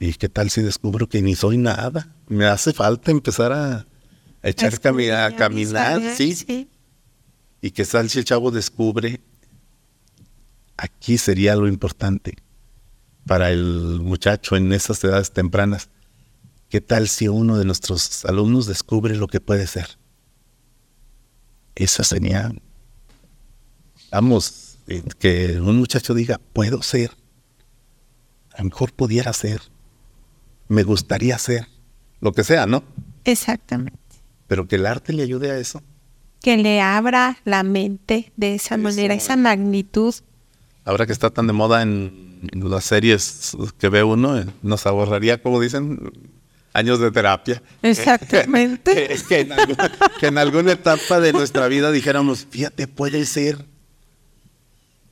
¿Y qué tal si descubro que ni soy nada? Me hace falta empezar a, echar a caminar, ¿sí? Y que tal si el chavo descubre, aquí sería lo importante para el muchacho en esas edades tempranas. ¿Qué tal si uno de nuestros alumnos descubre lo que puede ser? Esa sería, vamos, eh, que un muchacho diga, puedo ser, a lo mejor pudiera ser, me gustaría ser, lo que sea, ¿no? Exactamente. Pero que el arte le ayude a eso. Que le abra la mente de esa manera, esa magnitud. Ahora que está tan de moda en las series que ve uno, eh, nos ahorraría, como dicen, años de terapia. Exactamente. que, en que, en alguna etapa de nuestra vida dijéramos, fíjate, puede ser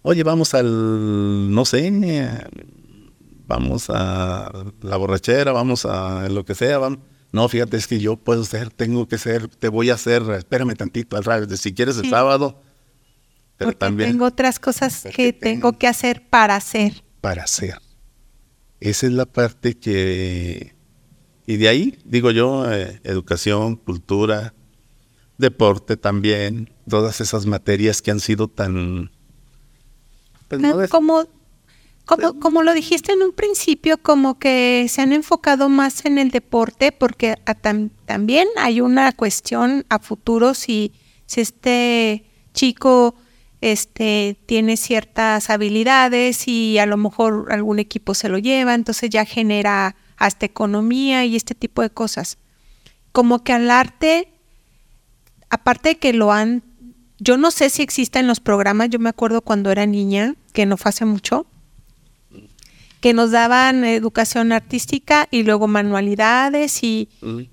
Oye, vamos al, no sé, vamos a la borrachera, vamos a lo que sea, vamos. No, fíjate, es que yo puedo ser, tengo que ser, te voy a hacer, espérame tantito, al si quieres el sábado. Pero también. Tengo otras cosas que tengo que hacer para hacer. Para hacer. Esa es la parte que Y de ahí, digo yo, eh, educación, cultura, deporte también, todas esas materias que han sido tan... pues, como, como, como, lo dijiste en un principio, como que se han enfocado más en el deporte, porque también hay una cuestión a futuro si, si este chico este, tiene ciertas habilidades y a lo mejor algún equipo se lo lleva, entonces ya genera hasta economía y este tipo de cosas. Como que al arte, aparte de que lo han, yo no sé si exista en los programas, yo me acuerdo cuando era niña, que no fue hace mucho, que nos daban educación artística y luego manualidades y,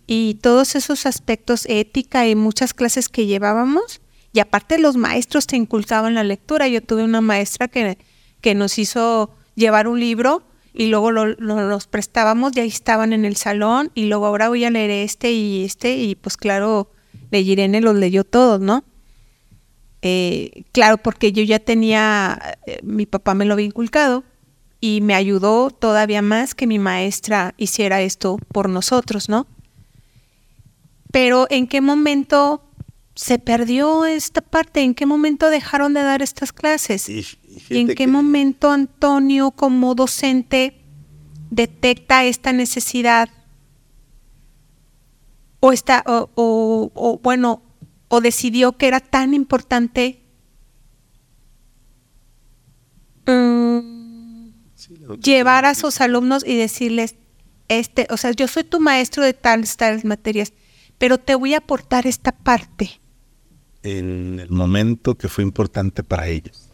y todos esos aspectos ética y muchas clases que llevábamos y aparte los maestros te inculcaban la lectura. Yo tuve una maestra que, que nos hizo llevar un libro y luego lo, prestábamos y ahí estaban en el salón y luego ahora voy a leer este y este y pues claro, Irene los leyó todos, ¿no? Eh, claro, porque yo ya tenía, eh, mi papá me lo había inculcado y me ayudó todavía más que mi maestra hiciera esto por nosotros, ¿no? Pero ¿en qué momento se perdió esta parte? ¿En qué momento dejaron de dar estas clases? ¿Y, en qué momento Antonio como docente detecta esta necesidad? O, está, o, bueno, o decidió que era tan importante mm, llevar a sus alumnos y decirles, este, o sea, yo soy tu maestro de tales, tales materias, pero te voy a aportar esta parte en el momento que fue importante para ellos.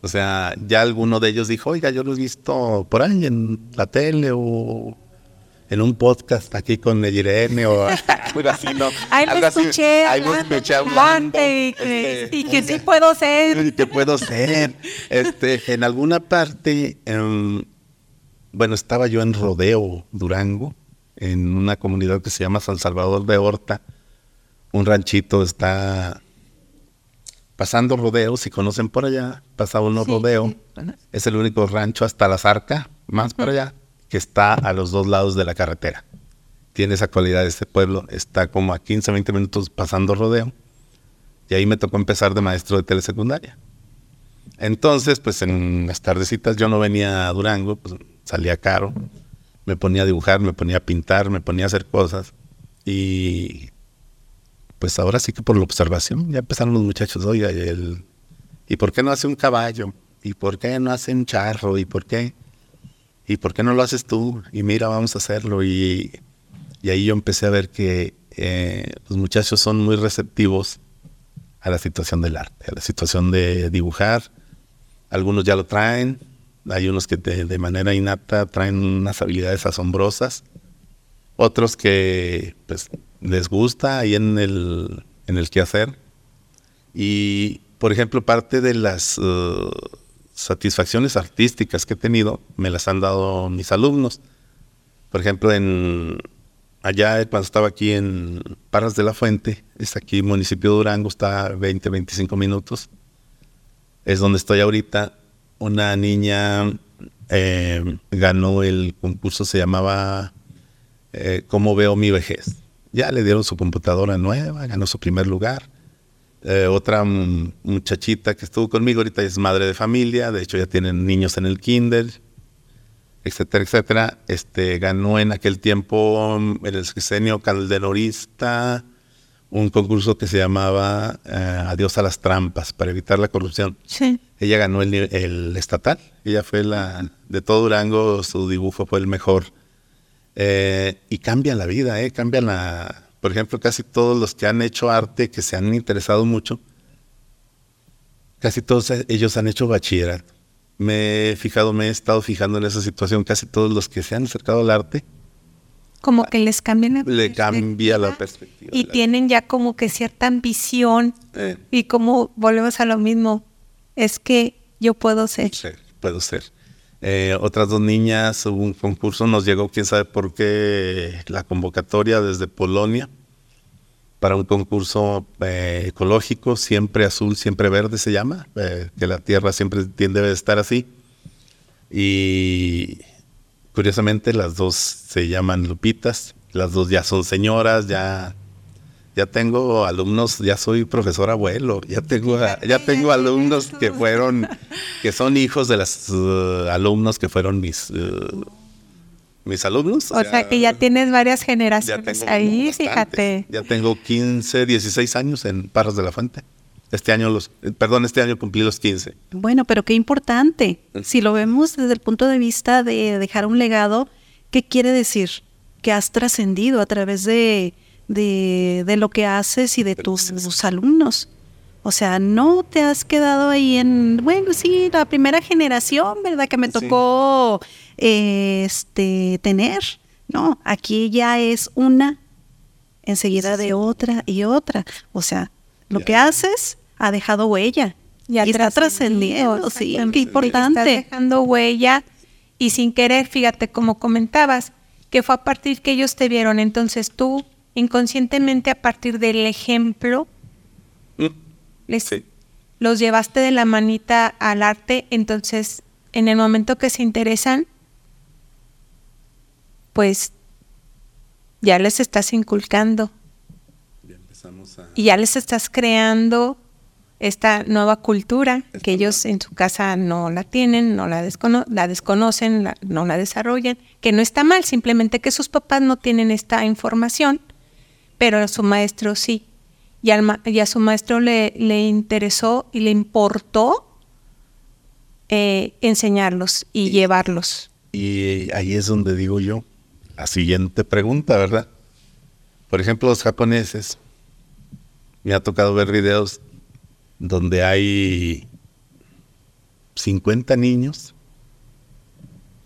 O sea, ya alguno de ellos dijo, oiga, yo lo he visto por ahí en la tele o en un podcast aquí con Irene o algo así, ¿no? Ahí lo escuché, ahí lo escuché hablando, y, que, este, y que sí puedo ser. Y que puedo ser. Este, en alguna parte, bueno, estaba yo en Rodeo, Durango, en una comunidad que se llama San Salvador de Horta. Un ranchito está pasando rodeo, si conocen por allá, pasa uno rodeo, es el único rancho hasta la Zarca, más para allá, que está a los dos lados de la carretera. Tiene esa cualidad este pueblo, está como a 15, 20 minutos pasando rodeo, y ahí me tocó empezar de maestro de telesecundaria. Entonces, pues en las tardecitas yo no venía a Durango, pues salía caro, me ponía a dibujar, me ponía a pintar, me ponía a hacer cosas, y pues ahora sí que por la observación, ya empezaron los muchachos, oiga, el, ¿y por qué no hace un caballo? ¿Y por qué no hace un charro? ¿Y por qué? ¿Y por qué no lo haces tú? Y mira, vamos a hacerlo. Y, ahí yo empecé a ver que eh, los muchachos son muy receptivos a la situación del arte, a la situación de dibujar. Algunos ya lo traen, hay unos que de manera innata traen unas habilidades asombrosas, otros que pues les gusta ahí en el, en el quehacer. Y, por ejemplo, parte de las uh, satisfacciones artísticas que he tenido me las han dado mis alumnos. Por ejemplo, en allá cuando estaba aquí en Parras de la Fuente, es aquí municipio de Durango, está 20, 25 minutos. Es donde estoy ahorita. Una niña eh, ganó el concurso, se llamaba eh, Cómo veo mi vejez. Ya le dieron su computadora nueva, ganó su primer lugar. Eh, otra muchachita que estuvo conmigo ahorita es madre de familia, de hecho ya tienen niños en el kinder, etcétera, etcétera. Este, ganó en aquel tiempo en el sexenio calderorista un concurso que se llamaba eh, Adiós a las trampas para evitar la corrupción. Sí. Ella ganó el, el, estatal, ella fue la, de todo Durango, su dibujo fue el mejor. Eh, y cambian la vida, eh, cambian la... Por ejemplo, casi todos los que han hecho arte, que se han interesado mucho, casi todos ellos han hecho bachillerato. Me he fijado, me he estado fijando en esa situación, casi todos los que se han acercado al arte. Como que les cambian la Le cambia la perspectiva. Y tienen ya como que cierta ambición. Eh. Y como volvemos a lo mismo, es que yo puedo ser. Sí, puedo ser. Eh, otras dos niñas, hubo un concurso, nos llegó, quién sabe por qué, la convocatoria desde Polonia para un concurso eh, ecológico, siempre azul, siempre verde se llama, eh, que la tierra siempre tiende a estar así. Y curiosamente las dos se llaman Lupitas Las dos ya son señoras, ya ya tengo alumnos, ya soy profesor abuelo, ya tengo ya tengo alumnos que fueron que son hijos de los uh, alumnos que fueron mis uh, mis alumnos. O, sea, que ya tienes varias generaciones ahí, fíjate. Ya tengo 15, 16 años en Parras de la Fuente. Este año los, perdón, este año cumplí los 15. Bueno, pero qué importante. Si lo vemos desde el punto de vista de dejar un legado, ¿qué quiere decir? Que has trascendido a través de, de, lo que haces y de tus, alumnos. O sea, no te has quedado ahí en, bueno, sí, la primera generación, ¿verdad? Que me tocó este, tener. No, aquí ya es una enseguida de otra y otra. O sea, lo que haces ha dejado huella. y está trascendiendo, sí, qué importante. Está dejando huella y sin querer, fíjate, como comentabas, que fue a partir que ellos te vieron. Entonces tú, inconscientemente, a partir del ejemplo, mm. les, los llevaste de la manita al arte. Entonces, en el momento que se interesan, pues ya les estás inculcando. Y ya les estás creando esta nueva cultura que ellos en su casa no la tienen, no la, la desconocen, no la desarrollan, que no está mal, simplemente que sus papás no tienen esta información, pero a su maestro sí. Y, a su maestro le, le, interesó y le importó eh, enseñarlos y llevarlos. Y ahí es donde digo yo, la siguiente pregunta, ¿verdad? Por ejemplo, los japoneses. Me ha tocado ver videos donde hay 50 niños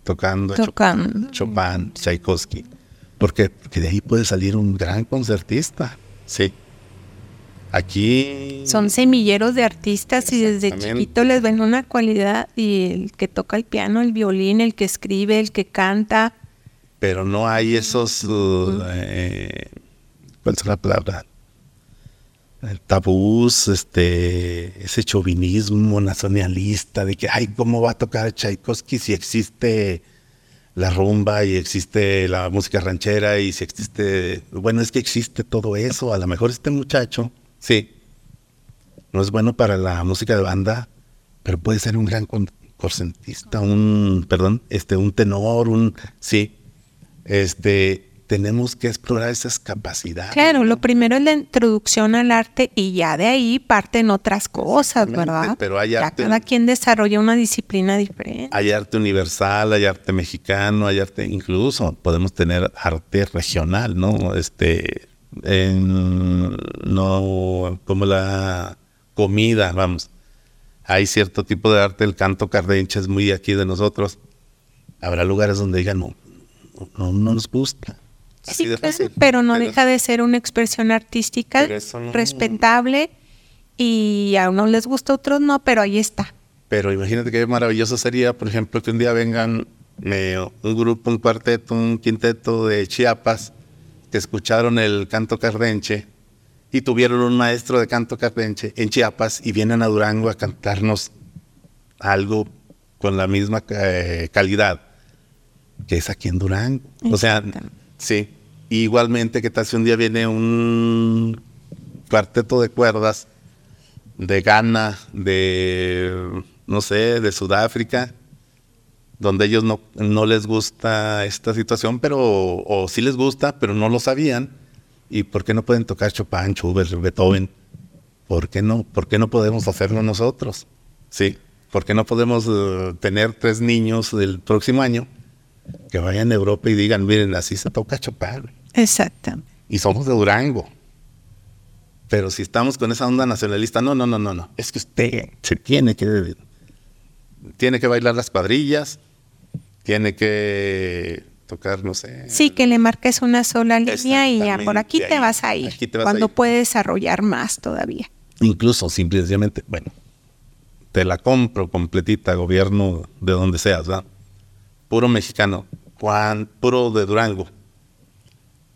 tocando, tocando. Chopin, Tchaikovsky. Porque, porque de ahí puede salir un gran concertista. Sí. Aquí. Son semilleros de artistas y desde chiquito les ven una cualidad y el que toca el piano, el violín, el que escribe, el que canta, pero no hay esos, uh, eh, ¿cuál es la palabra? tabús, este, ese chauvinismo nacionalista de que, ay, ¿cómo va a tocar Tchaikovsky si existe la rumba y existe la música ranchera y si existe, bueno, es que existe todo eso, a lo mejor este muchacho, sí, no es bueno para la música de banda, pero puede ser un gran conciertista, un, perdón, este, un tenor, un, sí, este, tenemos que explorar esas capacidades. Claro, lo primero es la introducción al arte y ya de ahí parten otras cosas, ¿verdad? Pero hay arte, cada quien desarrolla una disciplina diferente. Hay arte universal, hay arte mexicano, hay arte, incluso podemos tener arte regional, ¿no? Este, no como la comida, vamos. Hay cierto tipo de arte, el canto cardenche es muy aquí de nosotros. Habrá lugares donde digan, no, no, nos gusta. Sí, pero no deja de ser una expresión artística respetable y a unos les gusta, a otros no, pero ahí está. Pero imagínate qué maravilloso sería, por ejemplo, que un día vengan un grupo, un cuarteto, un quinteto de Chiapas que escucharon el canto cardenche y tuvieron un maestro de canto cardenche en Chiapas y vienen a Durango a cantarnos algo con la misma eh, calidad que es aquí en Durango. O sea, sí. Igualmente, que tal si un día viene un cuarteto de cuerdas de Ghana, de, no sé, de Sudáfrica, donde ellos no, no les gusta esta situación, pero, o sí les gusta, pero no lo sabían. ¿Y por qué no pueden tocar Chopin, Schubert, Beethoven? ¿Por qué no? ¿Por qué no podemos hacerlo nosotros? Sí. ¿Por qué no podemos eh, tener tres niños del próximo año que vayan a Europa y digan, miren, así se toca Chopin. Exactamente. Y somos de Durango. Pero si estamos con esa onda nacionalista, no, no, no, no, no. Es que usted se tiene que tiene que bailar las cuadrillas, tiene que tocar, no sé. Sí, que le marques una sola línea y ya por aquí te vas a ir. cuando puede desarrollar más todavía. Incluso simplemente, bueno, te la compro completita, gobierno de donde seas, ¿verdad? Puro mexicano, Juan, puro de Durango.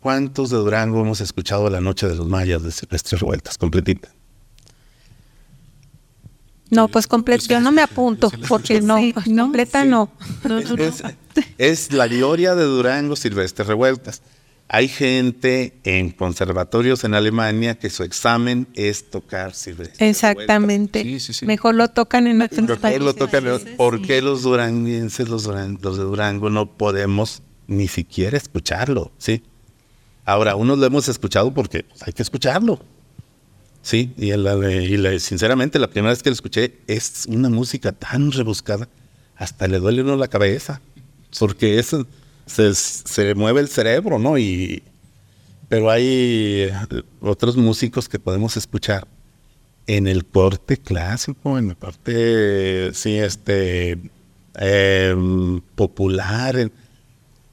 ¿Cuántos de Durango hemos escuchado La Noche de los Mayas de Silvestre Revueltas, completita? No, pues completo, yo no me apunto, porque no, completa no. Es, la gloria de Durango Silvestre Revueltas. Hay gente en conservatorios en Alemania que su examen es tocar silvestre. Exactamente. Sí, sí, sí. Mejor lo tocan en otros ¿Por qué, lo países. tocan? ¿Por qué los duranguenses, los, duran- los de Durango, no podemos ni siquiera escucharlo? ¿sí? Ahora, unos lo hemos escuchado porque pues, hay que escucharlo. Sí, y, la- y la- sinceramente la primera vez que lo escuché es una música tan rebuscada, hasta le duele a uno la cabeza, porque es, se, se mueve el cerebro, ¿no? Y, pero hay eh, otros músicos que podemos escuchar en el corte clásico, en el corte, sí, este, em, popular, en-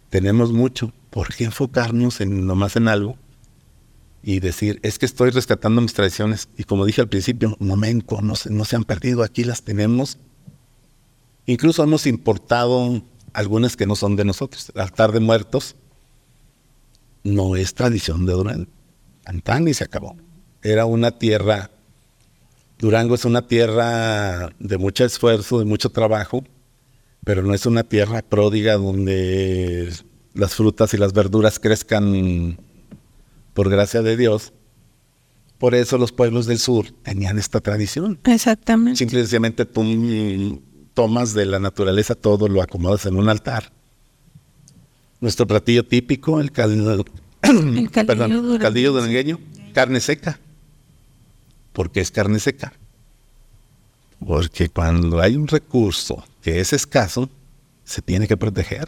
tenemos mucho. ¿Por qué enfocarnos en nomás en algo y decir, es que estoy rescatando mis tradiciones? Y como dije al principio, momento, no se, no se han perdido, aquí las tenemos. Incluso hemos importado algunas que no son de nosotros. El altar de muertos no es tradición de Durango. Antán y se acabó. Era una tierra, Durango es una tierra de mucho esfuerzo, de mucho trabajo, pero no es una tierra pródiga donde las frutas y las verduras crezcan por gracia de Dios. Por eso los pueblos del sur tenían esta tradición. Exactamente. Simple y sencillamente tú tomas de la naturaleza todo, lo acomodas en un altar. Nuestro platillo típico, el, cal- caldillo perdón, caldillo durangueño, carne seca. ¿Por qué es carne seca? Porque cuando hay un recurso que es escaso, se tiene que proteger.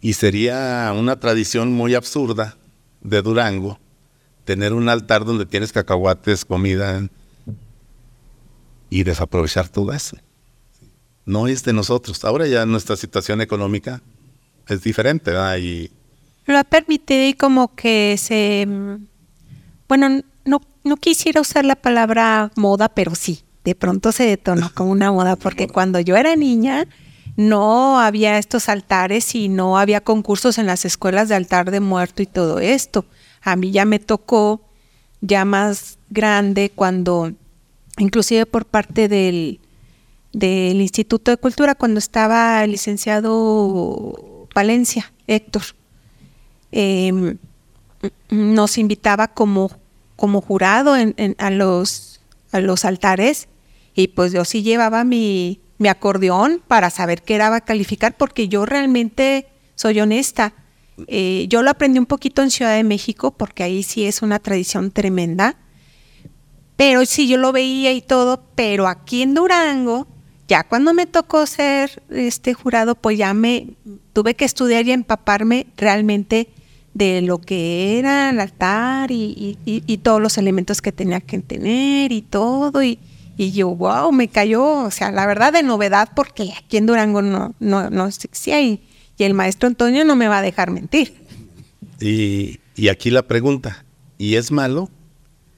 Y sería una tradición muy absurda de Durango tener un altar donde tienes cacahuates, comida y desaprovechar todo eso. No es de nosotros. Ahora ya nuestra situación económica es diferente, ¿verdad? Y Lo ha permitido y como que se... mm, Bueno, no, no quisiera usar la palabra moda, pero sí, de pronto se detonó como una moda, porque cuando yo era niña no había estos altares y no había concursos en las escuelas de altar de muerto y todo esto. A mí ya me tocó ya más grande cuando, inclusive por parte del, del Instituto de Cultura, cuando estaba el licenciado Valencia, Héctor, eh, nos invitaba como, como jurado a, los, a los altares y pues yo sí llevaba mi, mi acordeón para saber qué era calificar porque yo realmente soy honesta. Eh, yo lo aprendí un poquito en Ciudad de México porque ahí sí es una tradición tremenda. Pero sí, yo lo veía y todo, pero aquí en Durango, ya cuando me tocó ser este jurado, pues ya me tuve que estudiar y empaparme realmente de lo que era el altar y, y- y- todos los elementos que tenía que tener y todo. Y, y yo, wow, me cayó, o sea, la verdad de novedad, porque aquí en Durango no, no, no existía y, y el maestro Antonio no me va a dejar mentir. Y, y aquí la pregunta, ¿y es malo?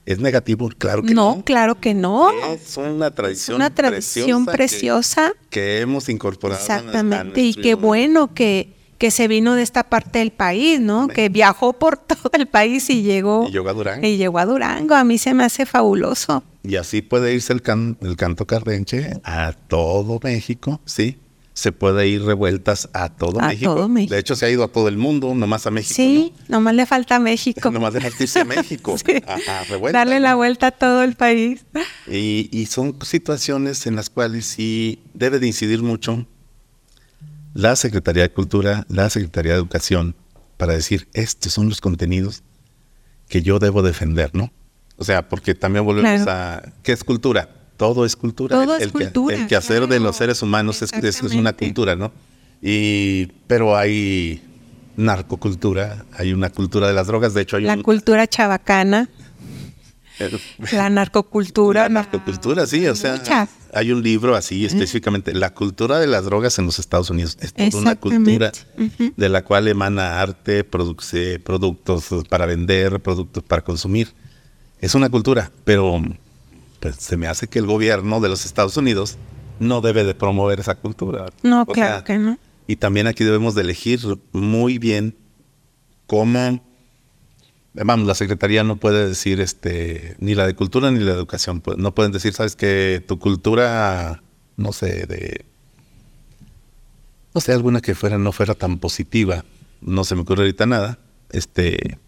¿Es negativo? Claro que No, no. claro que no. Es una tradición, Una tradición preciosa. Que, hemos incorporado. a Exactamente, y qué bueno que, que se vino de esta parte del país, ¿no? Que viajó por todo el país y llegó, Y llegó a Durango. y llegó a Durango. A mí se me hace fabuloso. Y así puede irse el, can- el canto cardenche a todo México, ¿sí? Se puede ir revueltas a todo A México. todo México. De hecho, se ha ido a todo el mundo, nomás a México. Sí, nomás le falta México. ¿no? Nomás deja irse a México. Sí. a, a revueltas, Darle la ¿no? vuelta a todo el país. Y, y son situaciones en las cuales sí debe de incidir mucho la Secretaría de Cultura, la Secretaría de Educación, para decir, estos son los contenidos que yo debo defender, ¿no? O sea, porque también volvemos Claro. a... ¿Qué es cultura? Todo es cultura. Todo el, es cultura, el quehacer de los seres humanos es, una cultura, ¿no? Y, pero hay narcocultura, hay una cultura de las drogas, de hecho hay La un... cultura chabacana, la narcocultura. La narcocultura, sí, o sea, Muchas. hay un libro así específicamente, La cultura de las drogas en los Estados Unidos. Es una cultura de la cual emana arte, produce productos para vender, productos para consumir. Es una cultura, pero pues, se me hace que el gobierno de los Estados Unidos no debe de promover esa cultura. No, O claro sea, que no. Y también aquí debemos de elegir muy bien cómo Vamos, la Secretaría no puede decir, este, ni la de Cultura ni la de Educación, no pueden decir, sabes que tu cultura, no sé, de, no sé, alguna que fuera, no fuera tan positiva, no se me ocurre ahorita nada, este,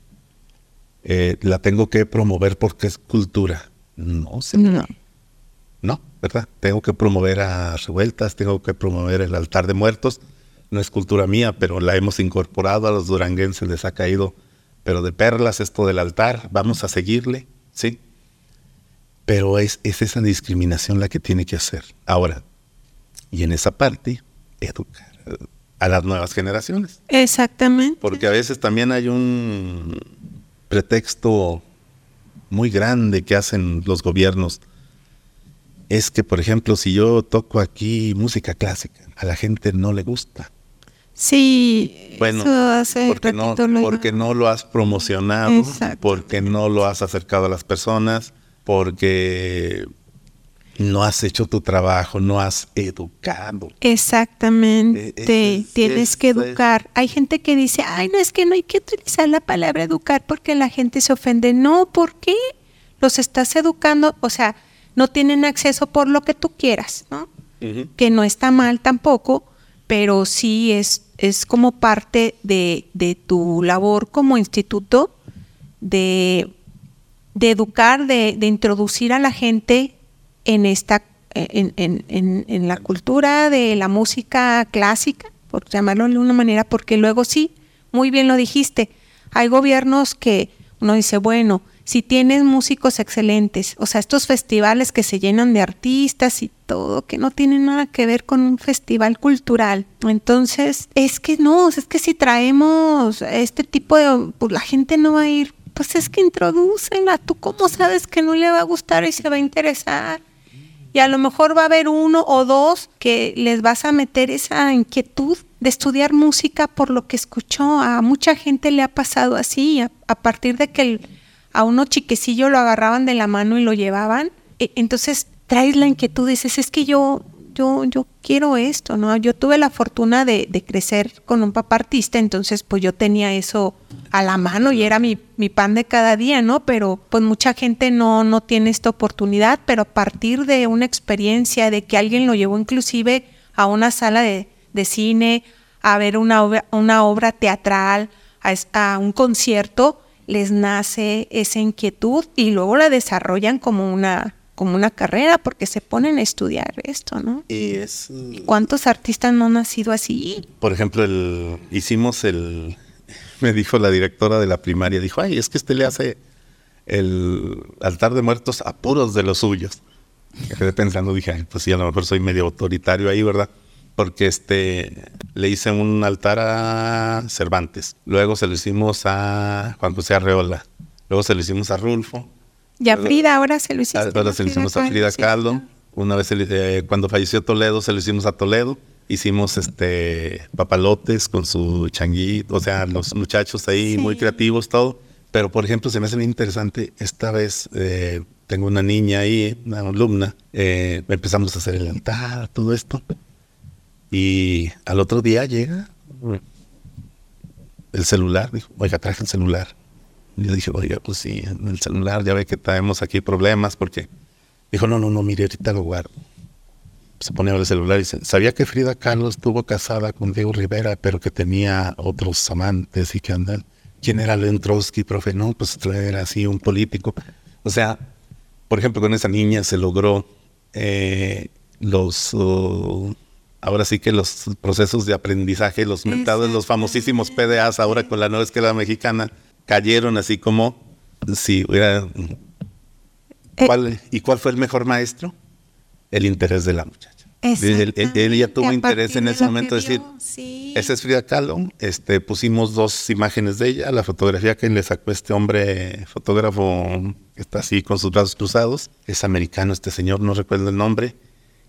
eh, la tengo que promover porque es cultura. No, sé. No. No, ¿verdad? Tengo que promover a revueltas, tengo que promover el altar de muertos. No es cultura mía, pero la hemos incorporado a los duranguenses, les ha caído, pero de perlas esto del altar, vamos a seguirle, ¿sí? Pero es, es esa discriminación la que tiene que hacer. Ahora, y en esa parte, educar a las nuevas generaciones. Exactamente. Porque a veces también hay un pretexto muy grande que hacen los gobiernos. Es que, por ejemplo, si yo toco aquí música clásica, a la gente no le gusta. Sí, Bueno, eso hace porque no, lo porque no lo has promocionado, Exacto. porque no lo has acercado a las personas, porque no has hecho tu trabajo, no has educado. Exactamente, Eh, es- tienes es- que educar. Hay gente que dice, ay, no es que no hay que utilizar la palabra educar porque la gente se ofende. No, ¿por qué? Los estás educando, o sea, no tienen acceso por lo que tú quieras, ¿no? Que no está mal tampoco, pero sí es, es como parte de, de tu labor como instituto de, de educar, de, de introducir a la gente en esta en, en- en- en la cultura de la música clásica, por llamarlo de una manera, porque luego sí, muy bien lo dijiste, hay gobiernos que uno dice, bueno, si tienes músicos excelentes, o sea, estos festivales que se llenan de artistas y todo, que no tienen nada que ver con un festival cultural. Entonces, es que no, es que si traemos este tipo de, pues la gente no va a ir, pues es que introdúcenla, tú cómo sabes que no le va a gustar y se va a interesar. Y a lo mejor va a haber uno o dos que les vas a meter esa inquietud de estudiar música por lo que escuchó. A mucha gente le ha pasado así, a, partir de que a uno chiquecillo lo agarraban de la mano y lo llevaban. e- entonces traes la inquietud, dices, es que yo, yo, yo quiero esto, ¿no? Yo tuve la fortuna de, de crecer con un papá artista, entonces pues yo tenía eso a la mano y era mi, pan de cada día, ¿no? Pero pues mucha gente no, no tiene esta oportunidad, pero a partir de una experiencia, de que alguien lo llevó inclusive a una sala de, de cine, a ver una obra, una obra teatral, a un concierto, les nace esa inquietud y luego la desarrollan como una, como una carrera porque se ponen a estudiar esto, ¿no? Y es, ¿Cuántos artistas no han nacido así? por ejemplo, el, hicimos el, me dijo la directora de la primaria, dijo, ay, es que este le hace el altar de muertos a puros de los suyos. Me quedé pensando, dije, ay, pues sí, a lo mejor soy medio autoritario ahí, ¿verdad? Porque este, le hice un altar a Cervantes, luego se lo hicimos a Juan José Arreola, luego se lo hicimos a Rulfo, Y a Frida ahora se lo hiciste. Ahora se lo hicimos a Frida. Kahlo. Una vez eh, cuando falleció Toledo se lo hicimos a Toledo. Hicimos este papalotes con su changuito, o sea, los muchachos ahí Sí. muy creativos, todo. Pero por ejemplo, se me hace bien interesante. Esta vez eh, tengo una niña ahí, una alumna. eh, empezamos a hacer el altar, todo esto. Y al otro día llega el celular. Dijo, oiga, traje el celular. Yo dije, oiga, pues sí, en el celular ya ve que tenemos aquí problemas porque dijo, no, no, no, mire, ahorita lo guardo. Se pone a ver el celular y dice, sabía que Frida Kahlo estuvo casada con Diego Rivera, pero que tenía otros amantes y que andan. ¿Quién era Leon Trotsky, profe? No, pues era así un político. O sea, por ejemplo, con esa niña se logró eh, los, uh, ahora sí que los procesos de aprendizaje, los metados, los famosísimos PDAs ahora con la nueva escuela mexicana, cayeron así como si hubiera... Eh, ¿Cuál- ¿Y cuál fue el mejor maestro? El interés de la muchacha. Él, ya tuvo interés en ese momento de decir, sí. esa es Frida Kahlo. Este, pusimos dos imágenes de ella. La fotografía que le sacó este hombre fotógrafo que está así con sus brazos cruzados. Es americano este señor, no recuerdo el nombre.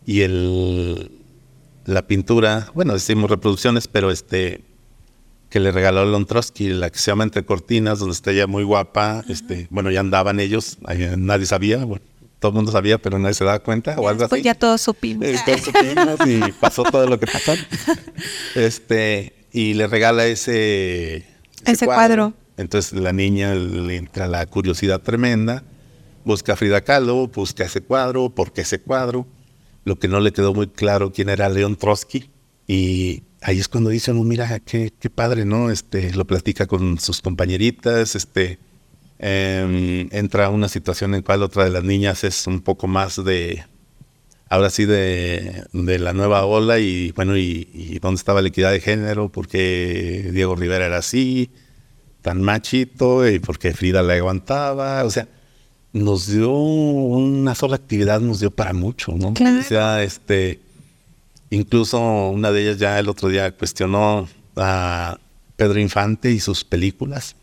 Y el, la pintura, bueno, decimos reproducciones, pero este que le regaló Lon Trotsky, la que se llama Entre Cortinas, donde está ella muy guapa. Este, bueno, ya andaban ellos, nadie sabía, bueno, todo el mundo sabía, pero nadie se daba cuenta o algo Después así. ya todos supimos. Eh, todos supimos y pasó todo lo que pasó. Este, y le regala ese, Ese cuadro. Entonces la niña le entra la curiosidad tremenda, busca a Frida Kahlo, busca ese cuadro, ¿por qué ese cuadro? Lo que no le quedó muy claro quién era León Trotsky y ahí es cuando dice, no, mira, qué, qué padre, ¿no? Este, lo platica con sus compañeritas, este, em, entra una situación en cual otra de las niñas es un poco más de, ahora sí, de, de la nueva ola y bueno, y, y, dónde estaba la equidad de género, porque Diego Rivera era así, tan machito, y porque Frida le aguantaba, o sea, nos dio una sola actividad, nos dio para mucho, ¿no? Claro. O sea, este, incluso una de ellas ya el otro día cuestionó a Pedro Infante y sus películas.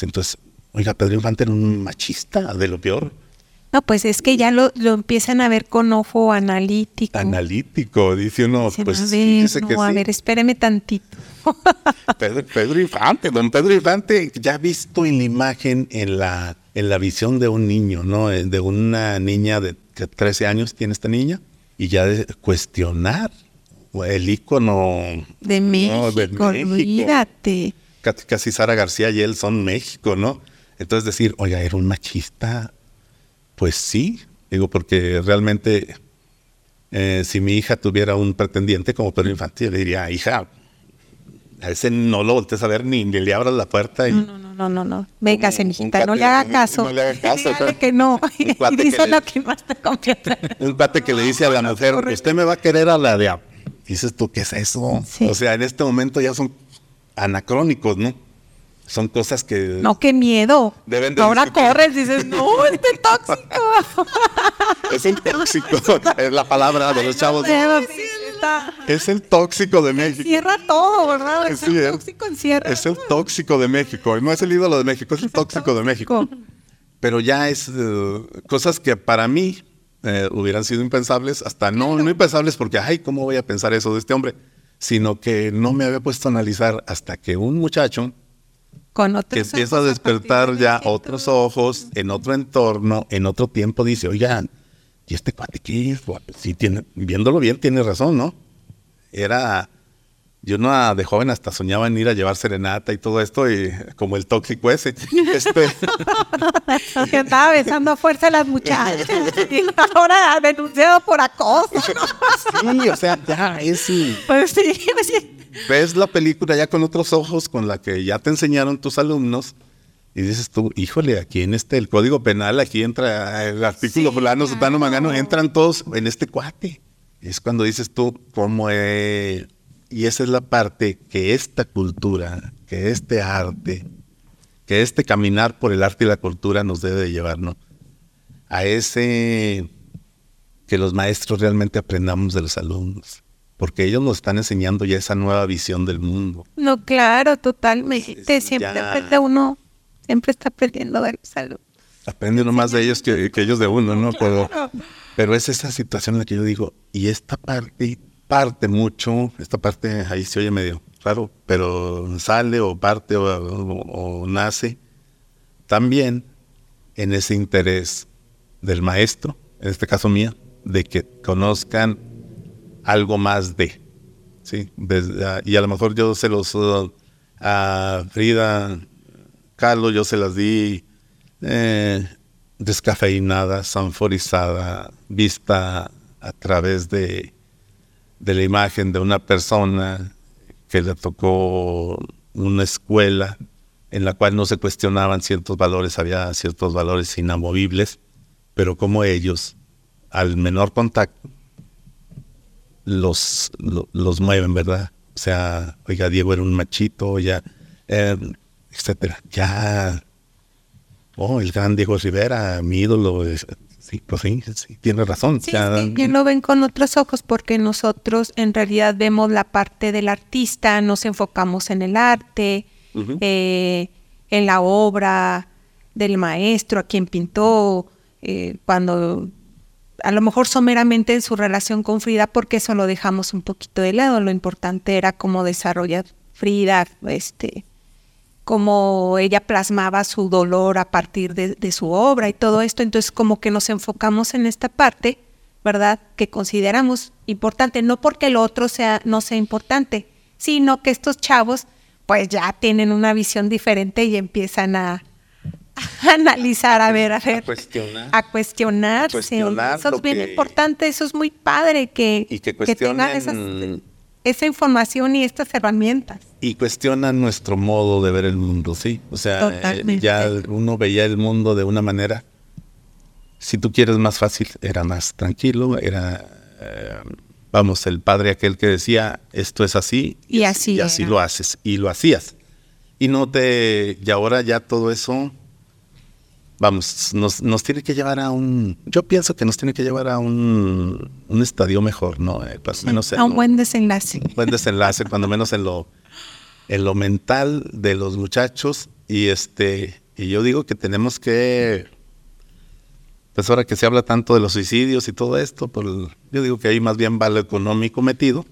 Entonces, oiga, Pedro Infante era un machista de lo peor. No, pues es que ya lo, lo empiezan a ver con ojo analítico. Analítico, dice uno, Dicen, pues a ver, fíjese que no, a sí. ver, espéreme tantito. Pedro, Pedro Infante, don Pedro Infante, ya visto en la imagen, en la, en la visión de un niño, ¿no? Eh, De una niña de que 13 años tiene esta niña, y ya de cuestionar el ícono De México, no, de México. olvídate. Casi, casi Sara García y él son México, ¿no? Entonces decir, oiga, era un machista, pues sí, digo, porque realmente eh, si mi hija tuviera un pretendiente como Pedro Infante, yo le diría, hija, a ese no lo voltees a ver ni, ni le abras la puerta. Y, No, no, no, no, no. Venga, cenijita, no le haga caso. no le haga caso, Dígale que no. Y dice lo que más te conviene. Un cuate que le dice a la mujer, usted me va a querer a la de... a-". Dices tú, ¿qué es eso? Sí. O sea, en este momento ya son anacrónicos, ¿no? Son cosas que... No, qué miedo. Deben de Ahora discutir. corres y dices, no, este tóxico. Es el tóxico, es la palabra de los chavos. Está- Es el tóxico de México. Encierra todo, ¿verdad? Es Es el tóxico encierra. Es el tóxico de México. No es el ídolo de México, es el tóxico de México. Pero ya es eh, cosas que para mí eh, hubieran sido impensables, hasta no, no impensables porque, ay, ¿cómo voy a pensar eso de este hombre? Sino que no me había puesto a analizar hasta que un muchacho Con que empieza a despertar ya otros ojos, en otro entorno, en otro tiempo, dice, oigan, ¿y este cuate qué es? Sí, tiene, viéndolo bien, tiene razón, ¿no? Era, yo no ah, de joven hasta soñaba en ir a llevar serenata y todo esto, y como el tóxico ese. Este, Que andaba besando a fuerza a las muchachas. Y ahora denunciado por acoso. sí, o sea, ya es... Pues sí, sí. ves la película ya con otros ojos, con la que ya te enseñaron tus alumnos, y dices tú, híjole, aquí en este, el código penal, aquí entra el artículo Sí, fulano, sutano, claro. mangano, entran todos en este cuate. Es cuando dices tú, cómo es... Y esa es la parte que esta cultura, que este arte, que este caminar por el arte y la cultura nos debe de llevar, ¿no? A ese que los maestros realmente aprendamos de los alumnos, porque ellos nos están enseñando ya esa nueva visión del mundo. No, claro, totalmente. Es- Siempre ya. aprende uno, siempre está aprendiendo de salud. Aprende uno más de ellos que, que ellos de uno, ¿no? Pero, pero es esa situación en la que yo digo, y esta parte parte mucho, esta parte ahí se oye medio raro, pero sale o parte o, o- o nace también en ese interés del maestro, en este caso mía, de que conozcan algo más de, ¿sí? Desde- y a lo mejor yo se los, uh, a Frida, Carlos, yo se las di eh, descafeinada, sanforizada, vista a través de, de la imagen de una persona que le tocó una escuela en la cual no se cuestionaban ciertos valores, había ciertos valores inamovibles, pero como ellos, al menor contacto, los, lo- los mueven, ¿verdad? O sea, oiga, Diego era un machito, ya, etcétera. Ya, oh, el gran Diego Rivera, mi ídolo, es- sí, pues sí, sí, tiene razón. Sí, ya- sí, lo ven con otros ojos porque nosotros en realidad vemos la parte del artista, nos enfocamos en el arte, eh, en la obra del maestro, a quien pintó, eh, cuando a lo mejor someramente en su relación con Frida, porque eso lo dejamos un poquito de lado. Lo importante era cómo desarrollar Frida, este, cómo ella plasmaba su dolor a partir de, de su obra y todo esto. Entonces, como que nos enfocamos en esta parte, ¿verdad? Que consideramos importante, no porque lo otro sea, no sea importante, sino que estos chavos, pues ya tienen una visión diferente y empiezan a, a analizar, a ver, a ver, cuestionar. a cuestionarse. Cuestionar eso es bien que- importante, eso es muy padre que, y que que tengan esas- esa información y estas herramientas. Y cuestionan nuestro modo de ver el mundo, sí. O sea, eh, ya uno veía el mundo de una manera, si tú quieres más fácil, era más tranquilo, era, eh, vamos, el padre aquel que decía, esto es así, Y así y así era. lo haces, y lo hacías. Y no te, y ahora ya todo eso, vamos, nos, nos tiene que llevar a un, yo pienso que nos tiene que llevar a un, un estadio mejor, ¿no? Eh, pues, menos en A un buen desenlace. buen desenlace, cuando menos en lo, en lo mental de los muchachos. Y este, y yo digo que tenemos que, pues ahora que se habla tanto de los suicidios y todo esto, pues yo digo que ahí más bien va lo económico metido,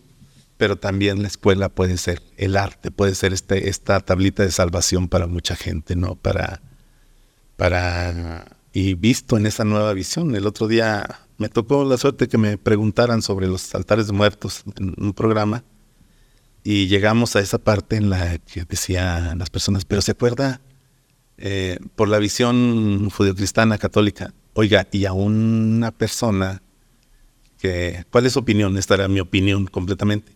pero también la escuela puede ser el arte, puede ser este, esta tablita de salvación para mucha gente, ¿no? Para, para, y visto en esa nueva visión. El otro día me tocó la suerte que me preguntaran sobre los altares de muertos en un programa y llegamos a esa parte en la que decían las personas, pero se acuerda Eh, por la visión judio-cristiana católica, oiga, y a una persona que, ¿cuál es su opinión? Esta era mi opinión completamente.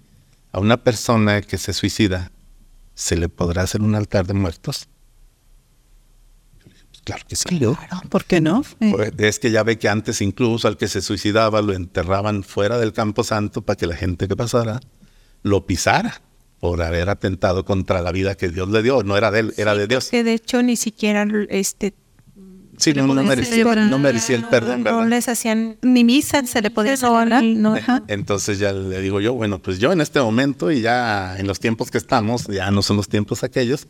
A una persona que se suicida, ¿se le podrá hacer un altar de muertos? Claro que sí. Claro, ¿por qué no? Eh, Pues, Es que ya ve que antes incluso al que se suicidaba lo enterraban fuera del campo santo para que la gente que pasara lo pisara por haber atentado contra la vida que Dios le dio. No era de él, era de Dios. Que de hecho ni siquiera este Sí, no, no, merecía, no merecía el perdón, no ¿verdad? les hacían Ni misa se le podía no, celebrar. no. Entonces ya le digo yo, bueno, pues yo en este momento y ya en los tiempos que estamos, ya no son los tiempos aquellos,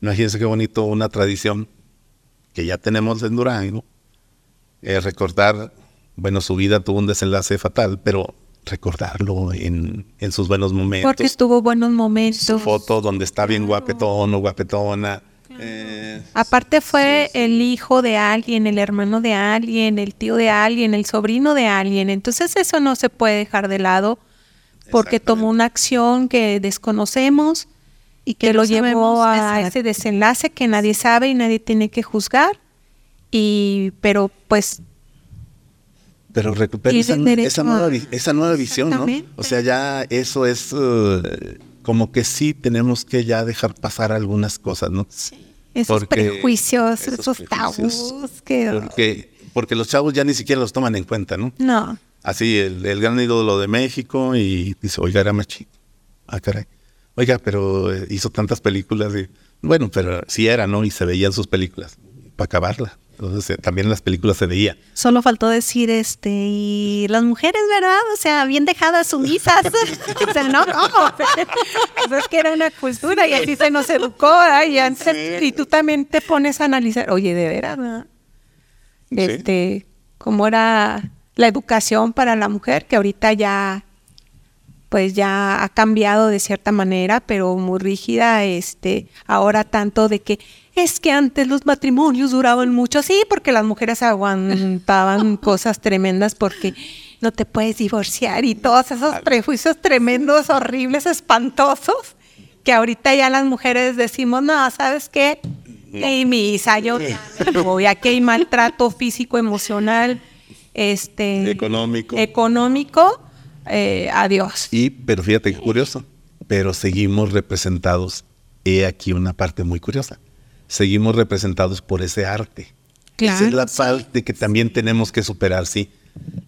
imagínense qué bonito una tradición que ya tenemos en Durango, eh, recordar, bueno, su vida tuvo un desenlace fatal, pero recordarlo en, en sus buenos momentos. porque tuvo buenos momentos. foto donde está bien guapetón o guapetona. eh, Aparte fue el hijo de alguien, el hermano de alguien, el tío de alguien, el sobrino de alguien. Entonces eso no se puede dejar de lado porque tomó una acción que desconocemos y que, que lo llevó a ese desenlace que nadie sabe y nadie tiene que juzgar. Y pero pues Pero recupera esa, nueva, esa nueva visión, ¿no? O sea, ya eso es eh, como que sí tenemos que ya dejar pasar algunas cosas, ¿no? esos Porque- prejuicios, esos esos, prejuicios. tabús que Porque, porque los chavos ya ni siquiera los toman en cuenta, ¿no? no. Así, el, el gran ídolo de México y dice, oiga, era más chico. Ah, caray. Oiga, pero eh, hizo tantas películas y... Bueno, pero sí era, ¿no? Y se veían sus películas para acabarla. Entonces, eh, también las películas se veía. Solo faltó decir, este, y las mujeres, ¿verdad? O sea, bien dejadas, sumisas. o sea, no, ¿cómo? Pues es que era una cultura y así se nos educó. Y, antes- y tú también te pones a analizar, oye, de veras, ¿verdad? Este, cómo era la educación para la mujer, que ahorita ya, pues ya ha cambiado de cierta manera, pero muy rígida, este, ahora tanto de que es que antes los matrimonios duraban mucho, sí, porque las mujeres aguantaban cosas tremendas porque no te puedes divorciar y todos esos prejuicios tremendos, horribles, espantosos, que ahorita ya las mujeres decimos, no, ¿sabes qué? Ey, misa, yo voy, aquí hay maltrato físico, emocional, este Económico. económico, eh, adiós. Y, pero fíjate qué curioso, pero seguimos representados, he aquí una parte muy curiosa, seguimos representados por ese arte. Esa es la parte que también tenemos que superar, sí.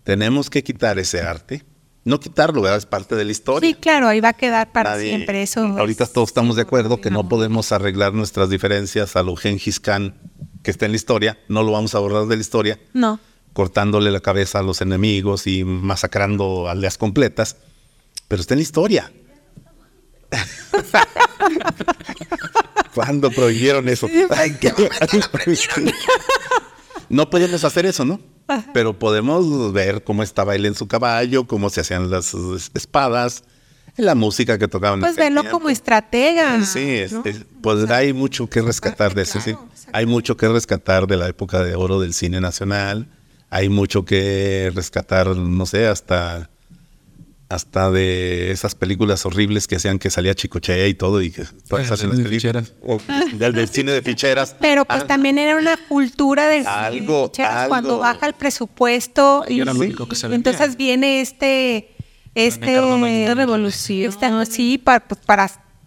Tenemos que quitar ese arte. No quitarlo, ¿verdad? Es parte de la historia. Sí, claro, ahí va a quedar para Nadie- siempre eso. Ahorita todos estamos de acuerdo que no podemos arreglar nuestras diferencias a lo Gengis Khan que está en la historia. No lo vamos a borrar de la historia, No. Cortándole la cabeza a los enemigos y masacrando aldeas completas. Pero está en la historia. ¿Cuándo prohibieron eso? no podíamos hacer eso, ¿no? Pero podemos ver cómo estaba él en su caballo, cómo se hacían las es- espadas, la música que tocaban. Pues tiempo. como estratega. Sí, es- ¿no? es- pues hay mucho que rescatar de eso, sí. Hay mucho que rescatar de la época de oro del cine nacional. Hay mucho que rescatar, no sé, hasta hasta de esas películas horribles que hacían que salía Chicoche y todo y que cine de películas- o del, del cine de ficheras. Pero pues Ah, también era una cultura de Algo, ficheras cuando algo. baja el presupuesto Y era lo sí, único que se y entonces viene este este revolución, esta, sí, para,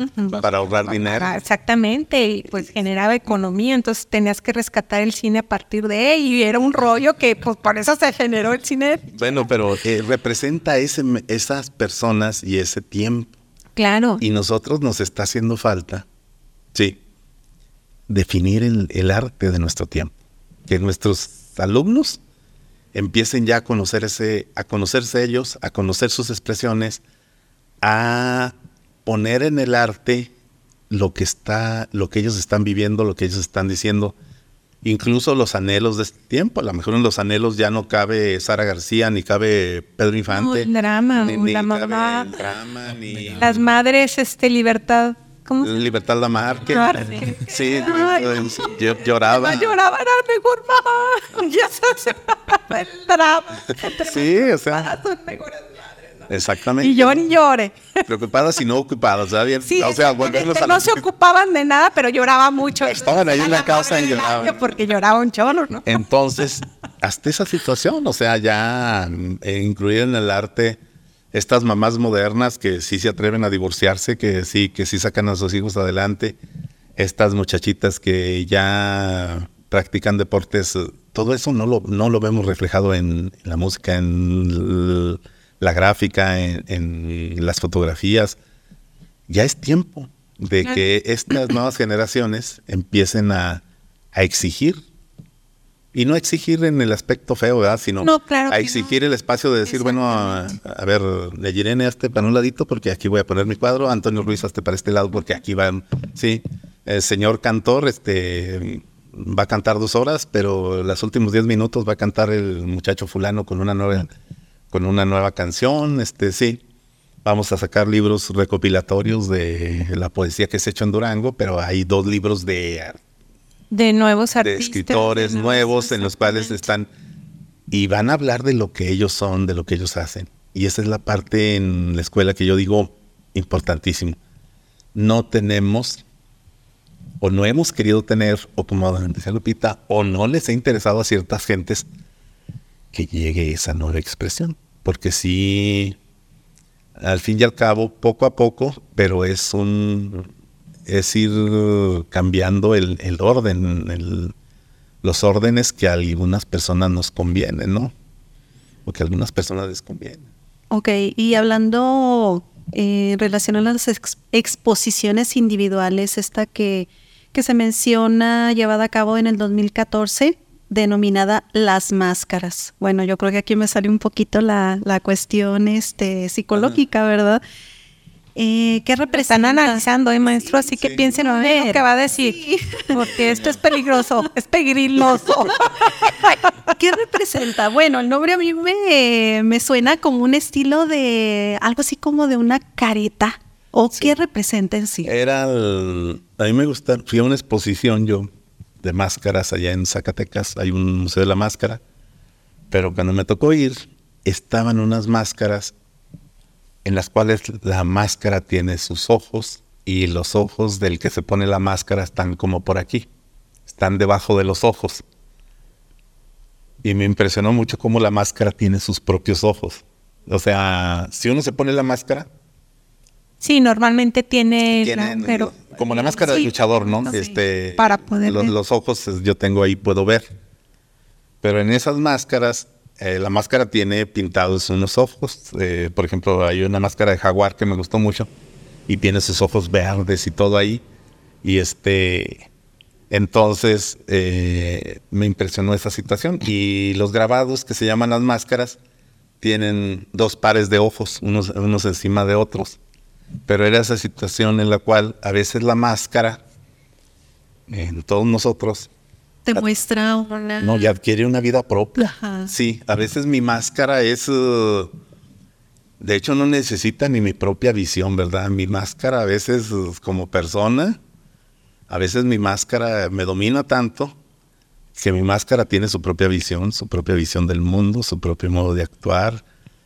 para para ahorrar dinero. exactamente, y pues generaba economía, entonces tenías que rescatar el cine a partir de él y era un rollo que pues por eso se generó el cine. Bueno, pero eh, representa ese, esas personas y ese tiempo. Claro. Y nosotros nos está haciendo falta, sí, definir el, el arte de nuestro tiempo. Que nuestros alumnos empiecen ya a conocerse, a conocerse ellos, a conocer sus expresiones, a poner en el arte lo que está, lo que ellos están viviendo, lo que ellos están diciendo, incluso los anhelos de este tiempo. A lo mejor en los anhelos ya no cabe Sara García, ni cabe Pedro Infante. el drama, ni, la mamá. drama, ni las madres, este, libertad. ¿Cómo Libertad Lamarque. Sí, yo lloraba. lloraba, era mejor mamá. Ya se el drama. Sí, o sea. Exactamente. Y llore y llore. Preocupadas y no ocupadas, ¿sabes? Sí, o sea, a No se ocupaban de nada, pero lloraba mucho. Estaban ahí en la casa y lloraban. Porque lloraba un cholo, ¿no? Entonces, hasta esa situación, o sea, ya eh, incluir en el arte estas mamás modernas que sí se atreven a divorciarse, que sí, que sí sacan a sus hijos adelante, estas muchachitas que ya practican deportes, todo eso no lo, no lo vemos reflejado en, la música, en la gráfica, en, las fotografías. Ya es tiempo de que estas nuevas generaciones empiecen a, exigir. Y no exigir en el aspecto feo, ¿verdad? Sino a exigir el espacio de decir, bueno, a, ver, le Irene este para un ladito porque aquí voy a poner mi cuadro, Antonio Ruiz este para este lado porque aquí van, sí, el señor cantor, este va a cantar dos horas, pero los últimos diez minutos va a cantar el muchacho fulano con una nueva con una nueva canción, este sí. Vamos a sacar libros recopilatorios de la poesía que se ha hecho en Durango, pero hay dos libros de de nuevos artistas, de escritores nuevos en los cuales están y van a hablar de lo que ellos son, de lo que ellos hacen. Y esa es la parte en la escuela que yo digo importantísimo. No tenemos o no hemos querido tener, o como decía Lupita, o no les ha interesado a ciertas gentes que llegue esa nueva expresión. Porque sí, al fin y al cabo, poco a poco, pero es un es ir cambiando el, orden, los órdenes que a algunas personas nos convienen, ¿no? O que a algunas personas les convienen. Ok, y hablando eh, relacionado a las exposiciones individuales, esta que, que se menciona, llevada a cabo en el 2014, denominada Las Máscaras. Bueno, yo creo que aquí me sale un poquito la, cuestión este, psicológica, ¿verdad? Eh, ¿Qué representa? Están analizando, ¿eh, maestro? Así que piensen a ver lo que va a decir. Porque esto es peligroso, es pegriloso. ¿Qué representa? Bueno, el nombre a mí me, me suena como un estilo de algo así como de una careta. ¿O qué representa en sí? Era, a mí me gusta, fui a una exposición yo de máscaras allá en Zacatecas, hay un museo de la máscara, pero cuando me tocó ir, estaban unas máscaras en las cuales la máscara tiene sus ojos y los ojos del que se pone la máscara están como por aquí, están debajo de los ojos. Y me impresionó mucho cómo la máscara tiene sus propios ojos. O sea, si uno se pone la máscara, Sí, normalmente tiene, pero como la máscara de luchador, ¿no? Este, para poder los, los, ojos yo tengo ahí puedo ver. Pero en esas máscaras, eh, la máscara tiene pintados unos ojos. Eh, por ejemplo, hay una máscara de jaguar que me gustó mucho y tiene sus ojos verdes y todo ahí. Y este, entonces eh, me impresionó esa situación. Y los grabados que se llaman las máscaras tienen dos pares de ojos, unos, unos encima de otros pero era esa situación en la cual a veces la máscara en todos nosotros te muestra una no ya adquiere una vida propia. Sí a veces mi máscara es uh, de hecho no necesita ni mi propia visión verdad mi máscara a veces uh, como persona a veces mi máscara me domina tanto que mi máscara tiene su propia visión su propia visión del mundo su propio modo de actuar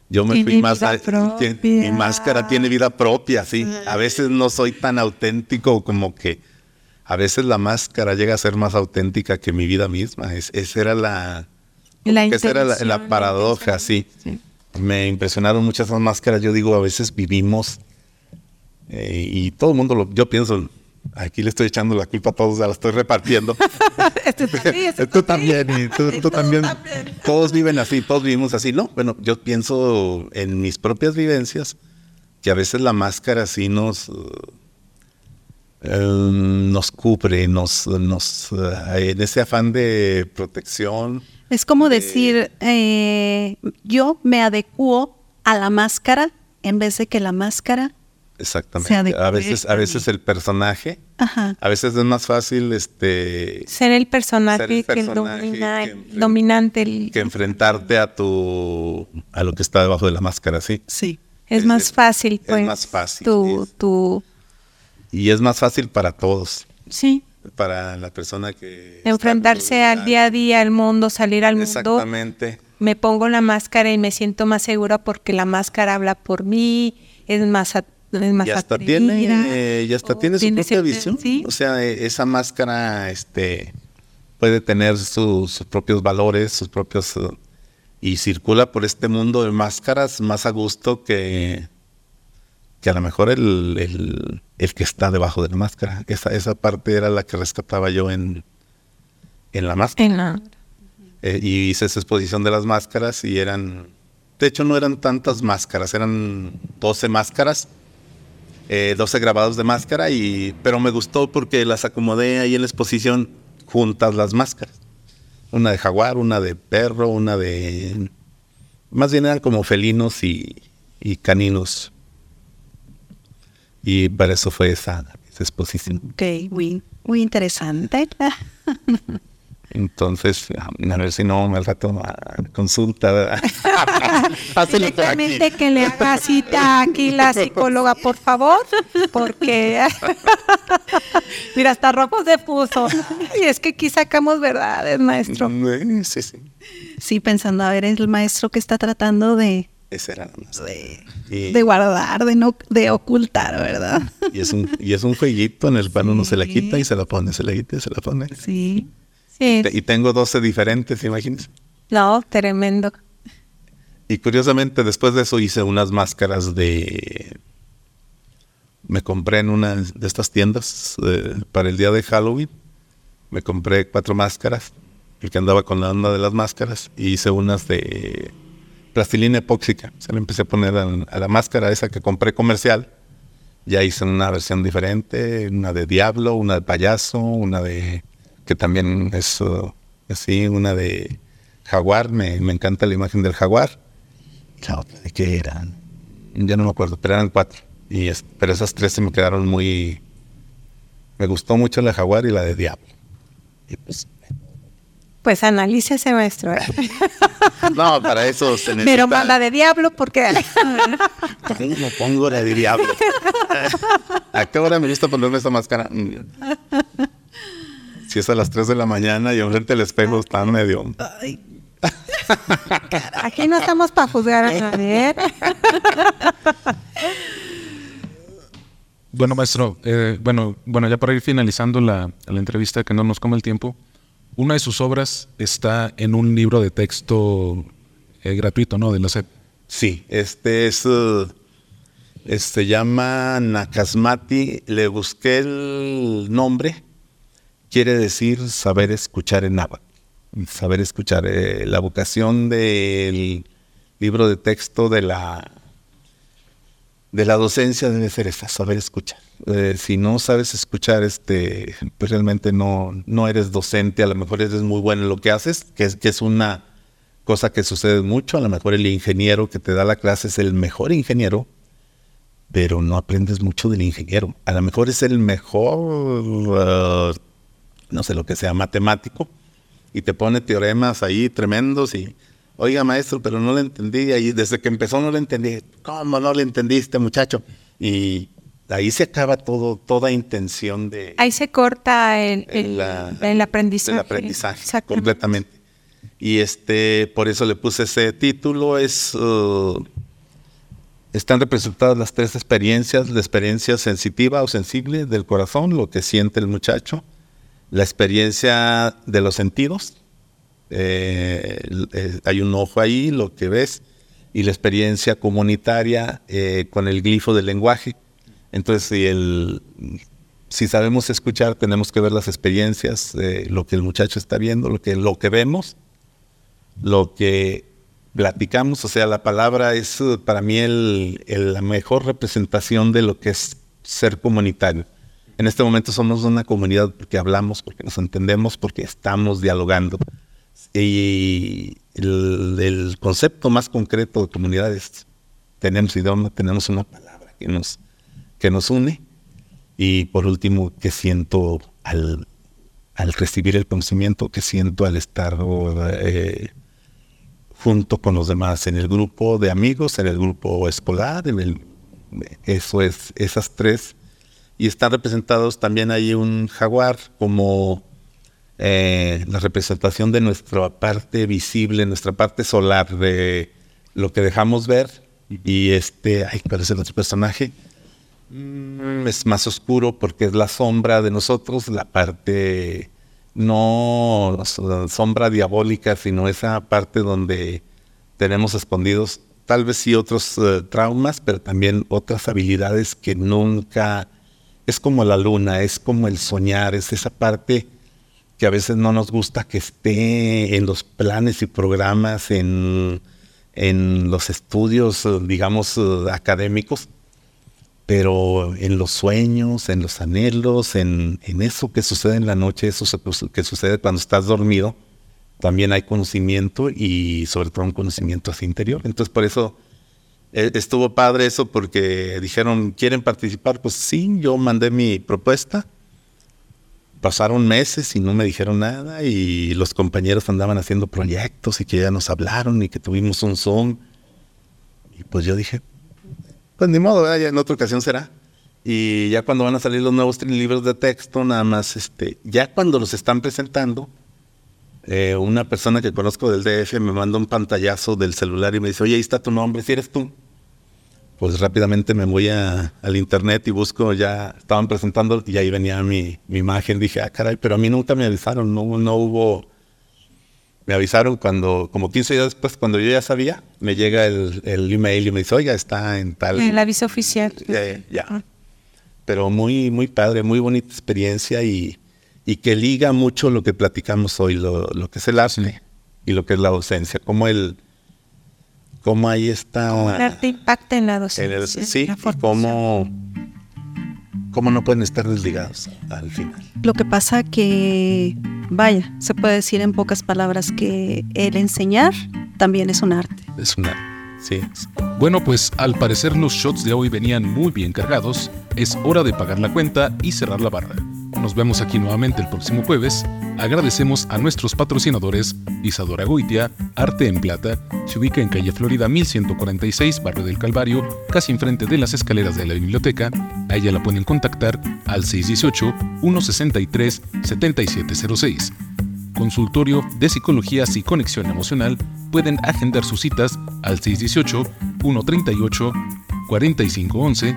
yo me fui más a, mi máscara tiene vida propia, sí. A veces no soy tan auténtico como que a veces la máscara llega a ser más auténtica que mi vida misma. Es, esa era la, la esa era la, paradoja, sí. me impresionaron muchas máscaras. Yo digo, a veces vivimos eh, y todo el mundo, lo, yo pienso, aquí le estoy echando la culpa a todos, ya la estoy repartiendo. Este también, este tú también, y tú, tú también. Todos viven así, todos vivimos así. No, bueno, yo pienso en mis propias vivencias que a veces la máscara sí nos, eh, nos cubre, nos, nos, eh, en ese afán de protección. Es como decir, eh, yo me adecuo a la máscara en vez de que la máscara Exactamente. A veces, a veces el personaje, Ajá. a veces es más fácil este Ser el personaje, Ser el que personaje domina, que el dominante, el- que enfrentarte a tu a lo que está debajo de la máscara, sí. Sí. es es- más fácil, es pues. más fácil, Tu, es- tu, Y es más fácil para todos, sí, para la persona que enfrentarse al día a día, al mundo, salir al mundo. Exactamente. Me pongo la máscara y me siento más segura porque la máscara habla por mí, es más, es más y hasta atrevida. tiene, y hasta o tiene su tiene propia visión. sí. O sea, e- esa máscara este, puede tener sus, sus propios valores, sus propios... uh, y circula por este mundo de máscaras más a gusto que, que a lo mejor el, el- el que está debajo de la máscara. Esa, esa parte era la que rescataba yo en, en la máscara. En la- Eh, y hice esa exposición de las máscaras y eran, de hecho no eran tantas máscaras, eran 12 máscaras, eh, 12 grabados de máscara, y, pero me gustó porque las acomodé ahí en la exposición juntas las máscaras. Una de jaguar, una de perro, una de... Más bien eran como felinos y, caninos. Y para eso fue esa, esa exposición. Ok, muy, muy interesante. Entonces, a ver si no, al rato ah, consulta. Directamente que le haga cita aquí la psicóloga, por favor, porque mira, hasta rojo se puso. Y es que aquí sacamos verdades, maestro. Eh, Sí, sí. Sí, pensando, a ver, el maestro que está tratando de, Ese era de, Y, de guardar, de no, de ocultar, ¿verdad? y es un, y es un jueguito en el cual uno se la quita y se la pone, se la quita y se la pone. Sí. Sí, Y tengo 12 diferentes, imagínense. no, tremendo. Y curiosamente, después de eso hice unas máscaras de... Me compré en una de estas tiendas eh, para el día de Halloween. Me compré cuatro máscaras, porque andaba con la onda de las máscaras. Y hice unas de plastilina epóxica. Se le empecé a poner a, a la máscara esa que compré comercial. Ya hice una versión diferente, una de diablo, una de payaso, una de... que también es uh, así, una de jaguar. Me, me encanta la imagen del jaguar. La otra, ¿de qué eran? Ya no me acuerdo, pero eran cuatro. Y es- pero esas tres se me quedaron muy... Me gustó mucho la jaguar y la de diablo. Y pues, Pues analícese, maestro. no, para eso se necesita... Pero manda de diablo porque ¿Cómo lo pongo la de diablo? ¿A qué hora me gusta ponerme esa máscara? Si es a las 3 de la mañana y enfrente del espejo está medio... Ay, aquí no estamos para juzgar a nadie. ¿eh? Bueno, maestro, eh, bueno, bueno, ya para ir finalizando la, la entrevista, que no nos come el tiempo, una de sus obras está en un libro de texto eh, gratuito, ¿no? De la SEP. Sí, este es... uh, es- se llama Nakasmati. Le busqué el nombre. Quiere decir saber escuchar en náhuatl. Saber escuchar. eh, la vocación del libro de texto de la de la docencia debe ser esa, saber escuchar. Eh, si no sabes escuchar, este, pues realmente no, no eres docente, a lo mejor eres muy bueno en lo que haces, que es, una cosa que sucede mucho, a lo mejor el ingeniero que te da la clase es el mejor ingeniero, pero no aprendes mucho del ingeniero. A lo mejor es el mejor, no sé lo que sea, matemático, y te pone teoremas ahí tremendos y, oiga maestro, pero no le entendí, ahí desde que empezó no le entendí. ¿Cómo no le entendiste, muchacho? Y ahí se acaba todo, toda intención de, Ahí se corta el, el, la- el aprendizaje. Exactamente. completamente. Y este, por eso le puse ese título, es... uh, están representadas las tres experiencias, la experiencia sensitiva o sensible del corazón, lo que siente el muchacho, la experiencia de los sentidos, eh, el- eh, hay un ojo ahí, lo que ves, y la experiencia comunitaria eh, con el glifo del lenguaje. Entonces, si, el, si sabemos escuchar, tenemos que ver las experiencias, lo que el muchacho está viendo, lo que, lo que vemos, lo que platicamos. O sea, la palabra es para mí el, la mejor representación de lo que es ser comunitario. En este momento somos una comunidad porque hablamos, porque nos entendemos, porque estamos dialogando. Y el, concepto más concreto de comunidades, tenemos idioma, tenemos una palabra que nos, que nos une. Y por último, que siento al, al recibir el conocimiento, que siento al estar eh, junto con los demás en el grupo de amigos, en el grupo escolar, en el, eso es, esas tres. Y están representados también hay un jaguar como eh, la representación de nuestra parte visible, nuestra parte solar, de lo que dejamos ver. Y este, ay, ¿cuál es el otro personaje? Mm, es más oscuro porque es la sombra de nosotros, la parte no sombra diabólica, sino esa parte donde tenemos escondidos tal vez sí otros eh, traumas, pero también otras habilidades que nunca es como la luna, es como el soñar, es esa parte que a veces no nos gusta que esté en los planes y programas, en, los estudios, digamos, académicos, pero en los sueños, en los anhelos, en, eso que sucede en la noche, eso que sucede cuando estás dormido, también hay conocimiento y sobre todo un conocimiento así interior. Entonces por eso eh, estuvo padre eso porque dijeron, ¿quieren participar? Pues sí, yo mandé mi propuesta pasaron meses y no me dijeron nada y los compañeros andaban haciendo proyectos y que ya nos hablaron y que tuvimos un Zoom. Y pues yo dije, pues ni modo, ya en otra ocasión será. Y ya cuando van a salir los nuevos libros de texto, nada más, este, ya cuando los están presentando, eh, una persona que conozco del DF me manda un pantallazo del celular y me dice, oye, ahí está tu nombre, si eres tú pues rápidamente me voy al internet y busco, ya estaban presentando y ahí venía mi, imagen. Dije, ah, caray, pero a mí nunca me avisaron, no, no hubo... Me avisaron cuando, como 15 días después, cuando yo ya sabía, me llega el, email y me dice, oiga, está en tal... El aviso oficial. ya. Ah. Pero muy, muy padre, muy bonita experiencia y, y que liga mucho lo que platicamos hoy, lo, lo que es el arte y lo que es la ausencia, como el cómo ahí está... El arte impacta en la docencia. sí, cómo, cómo no pueden estar desligados al final. Lo que pasa que, vaya, se puede decir en pocas palabras que el enseñar también es un arte. Es un arte, sí. Bueno, pues al parecer los shots de hoy venían muy bien cargados. Es hora de pagar la cuenta y cerrar la barra. Nos vemos aquí nuevamente el próximo jueves. Agradecemos a nuestros patrocinadores Isadora Goitia, Arte en Plata, se ubica en calle Florida 1146, barrio del Calvario, casi enfrente de las escaleras de la biblioteca. A ella la pueden contactar al 618-163-7706. Consultorio de Psicología y Conexión Emocional pueden agendar sus citas al 618-138-4511,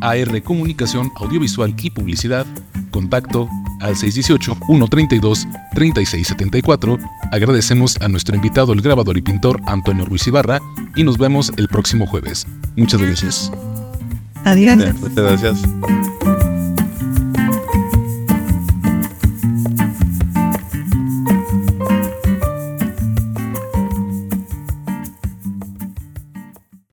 AR Comunicación Audiovisual y Publicidad Contacto al 618-132-3674. Agradecemos a nuestro invitado, el grabador y pintor Antonio Ruiz Ibarra, y nos vemos el próximo jueves. Muchas gracias. Adiós. Muchas gracias.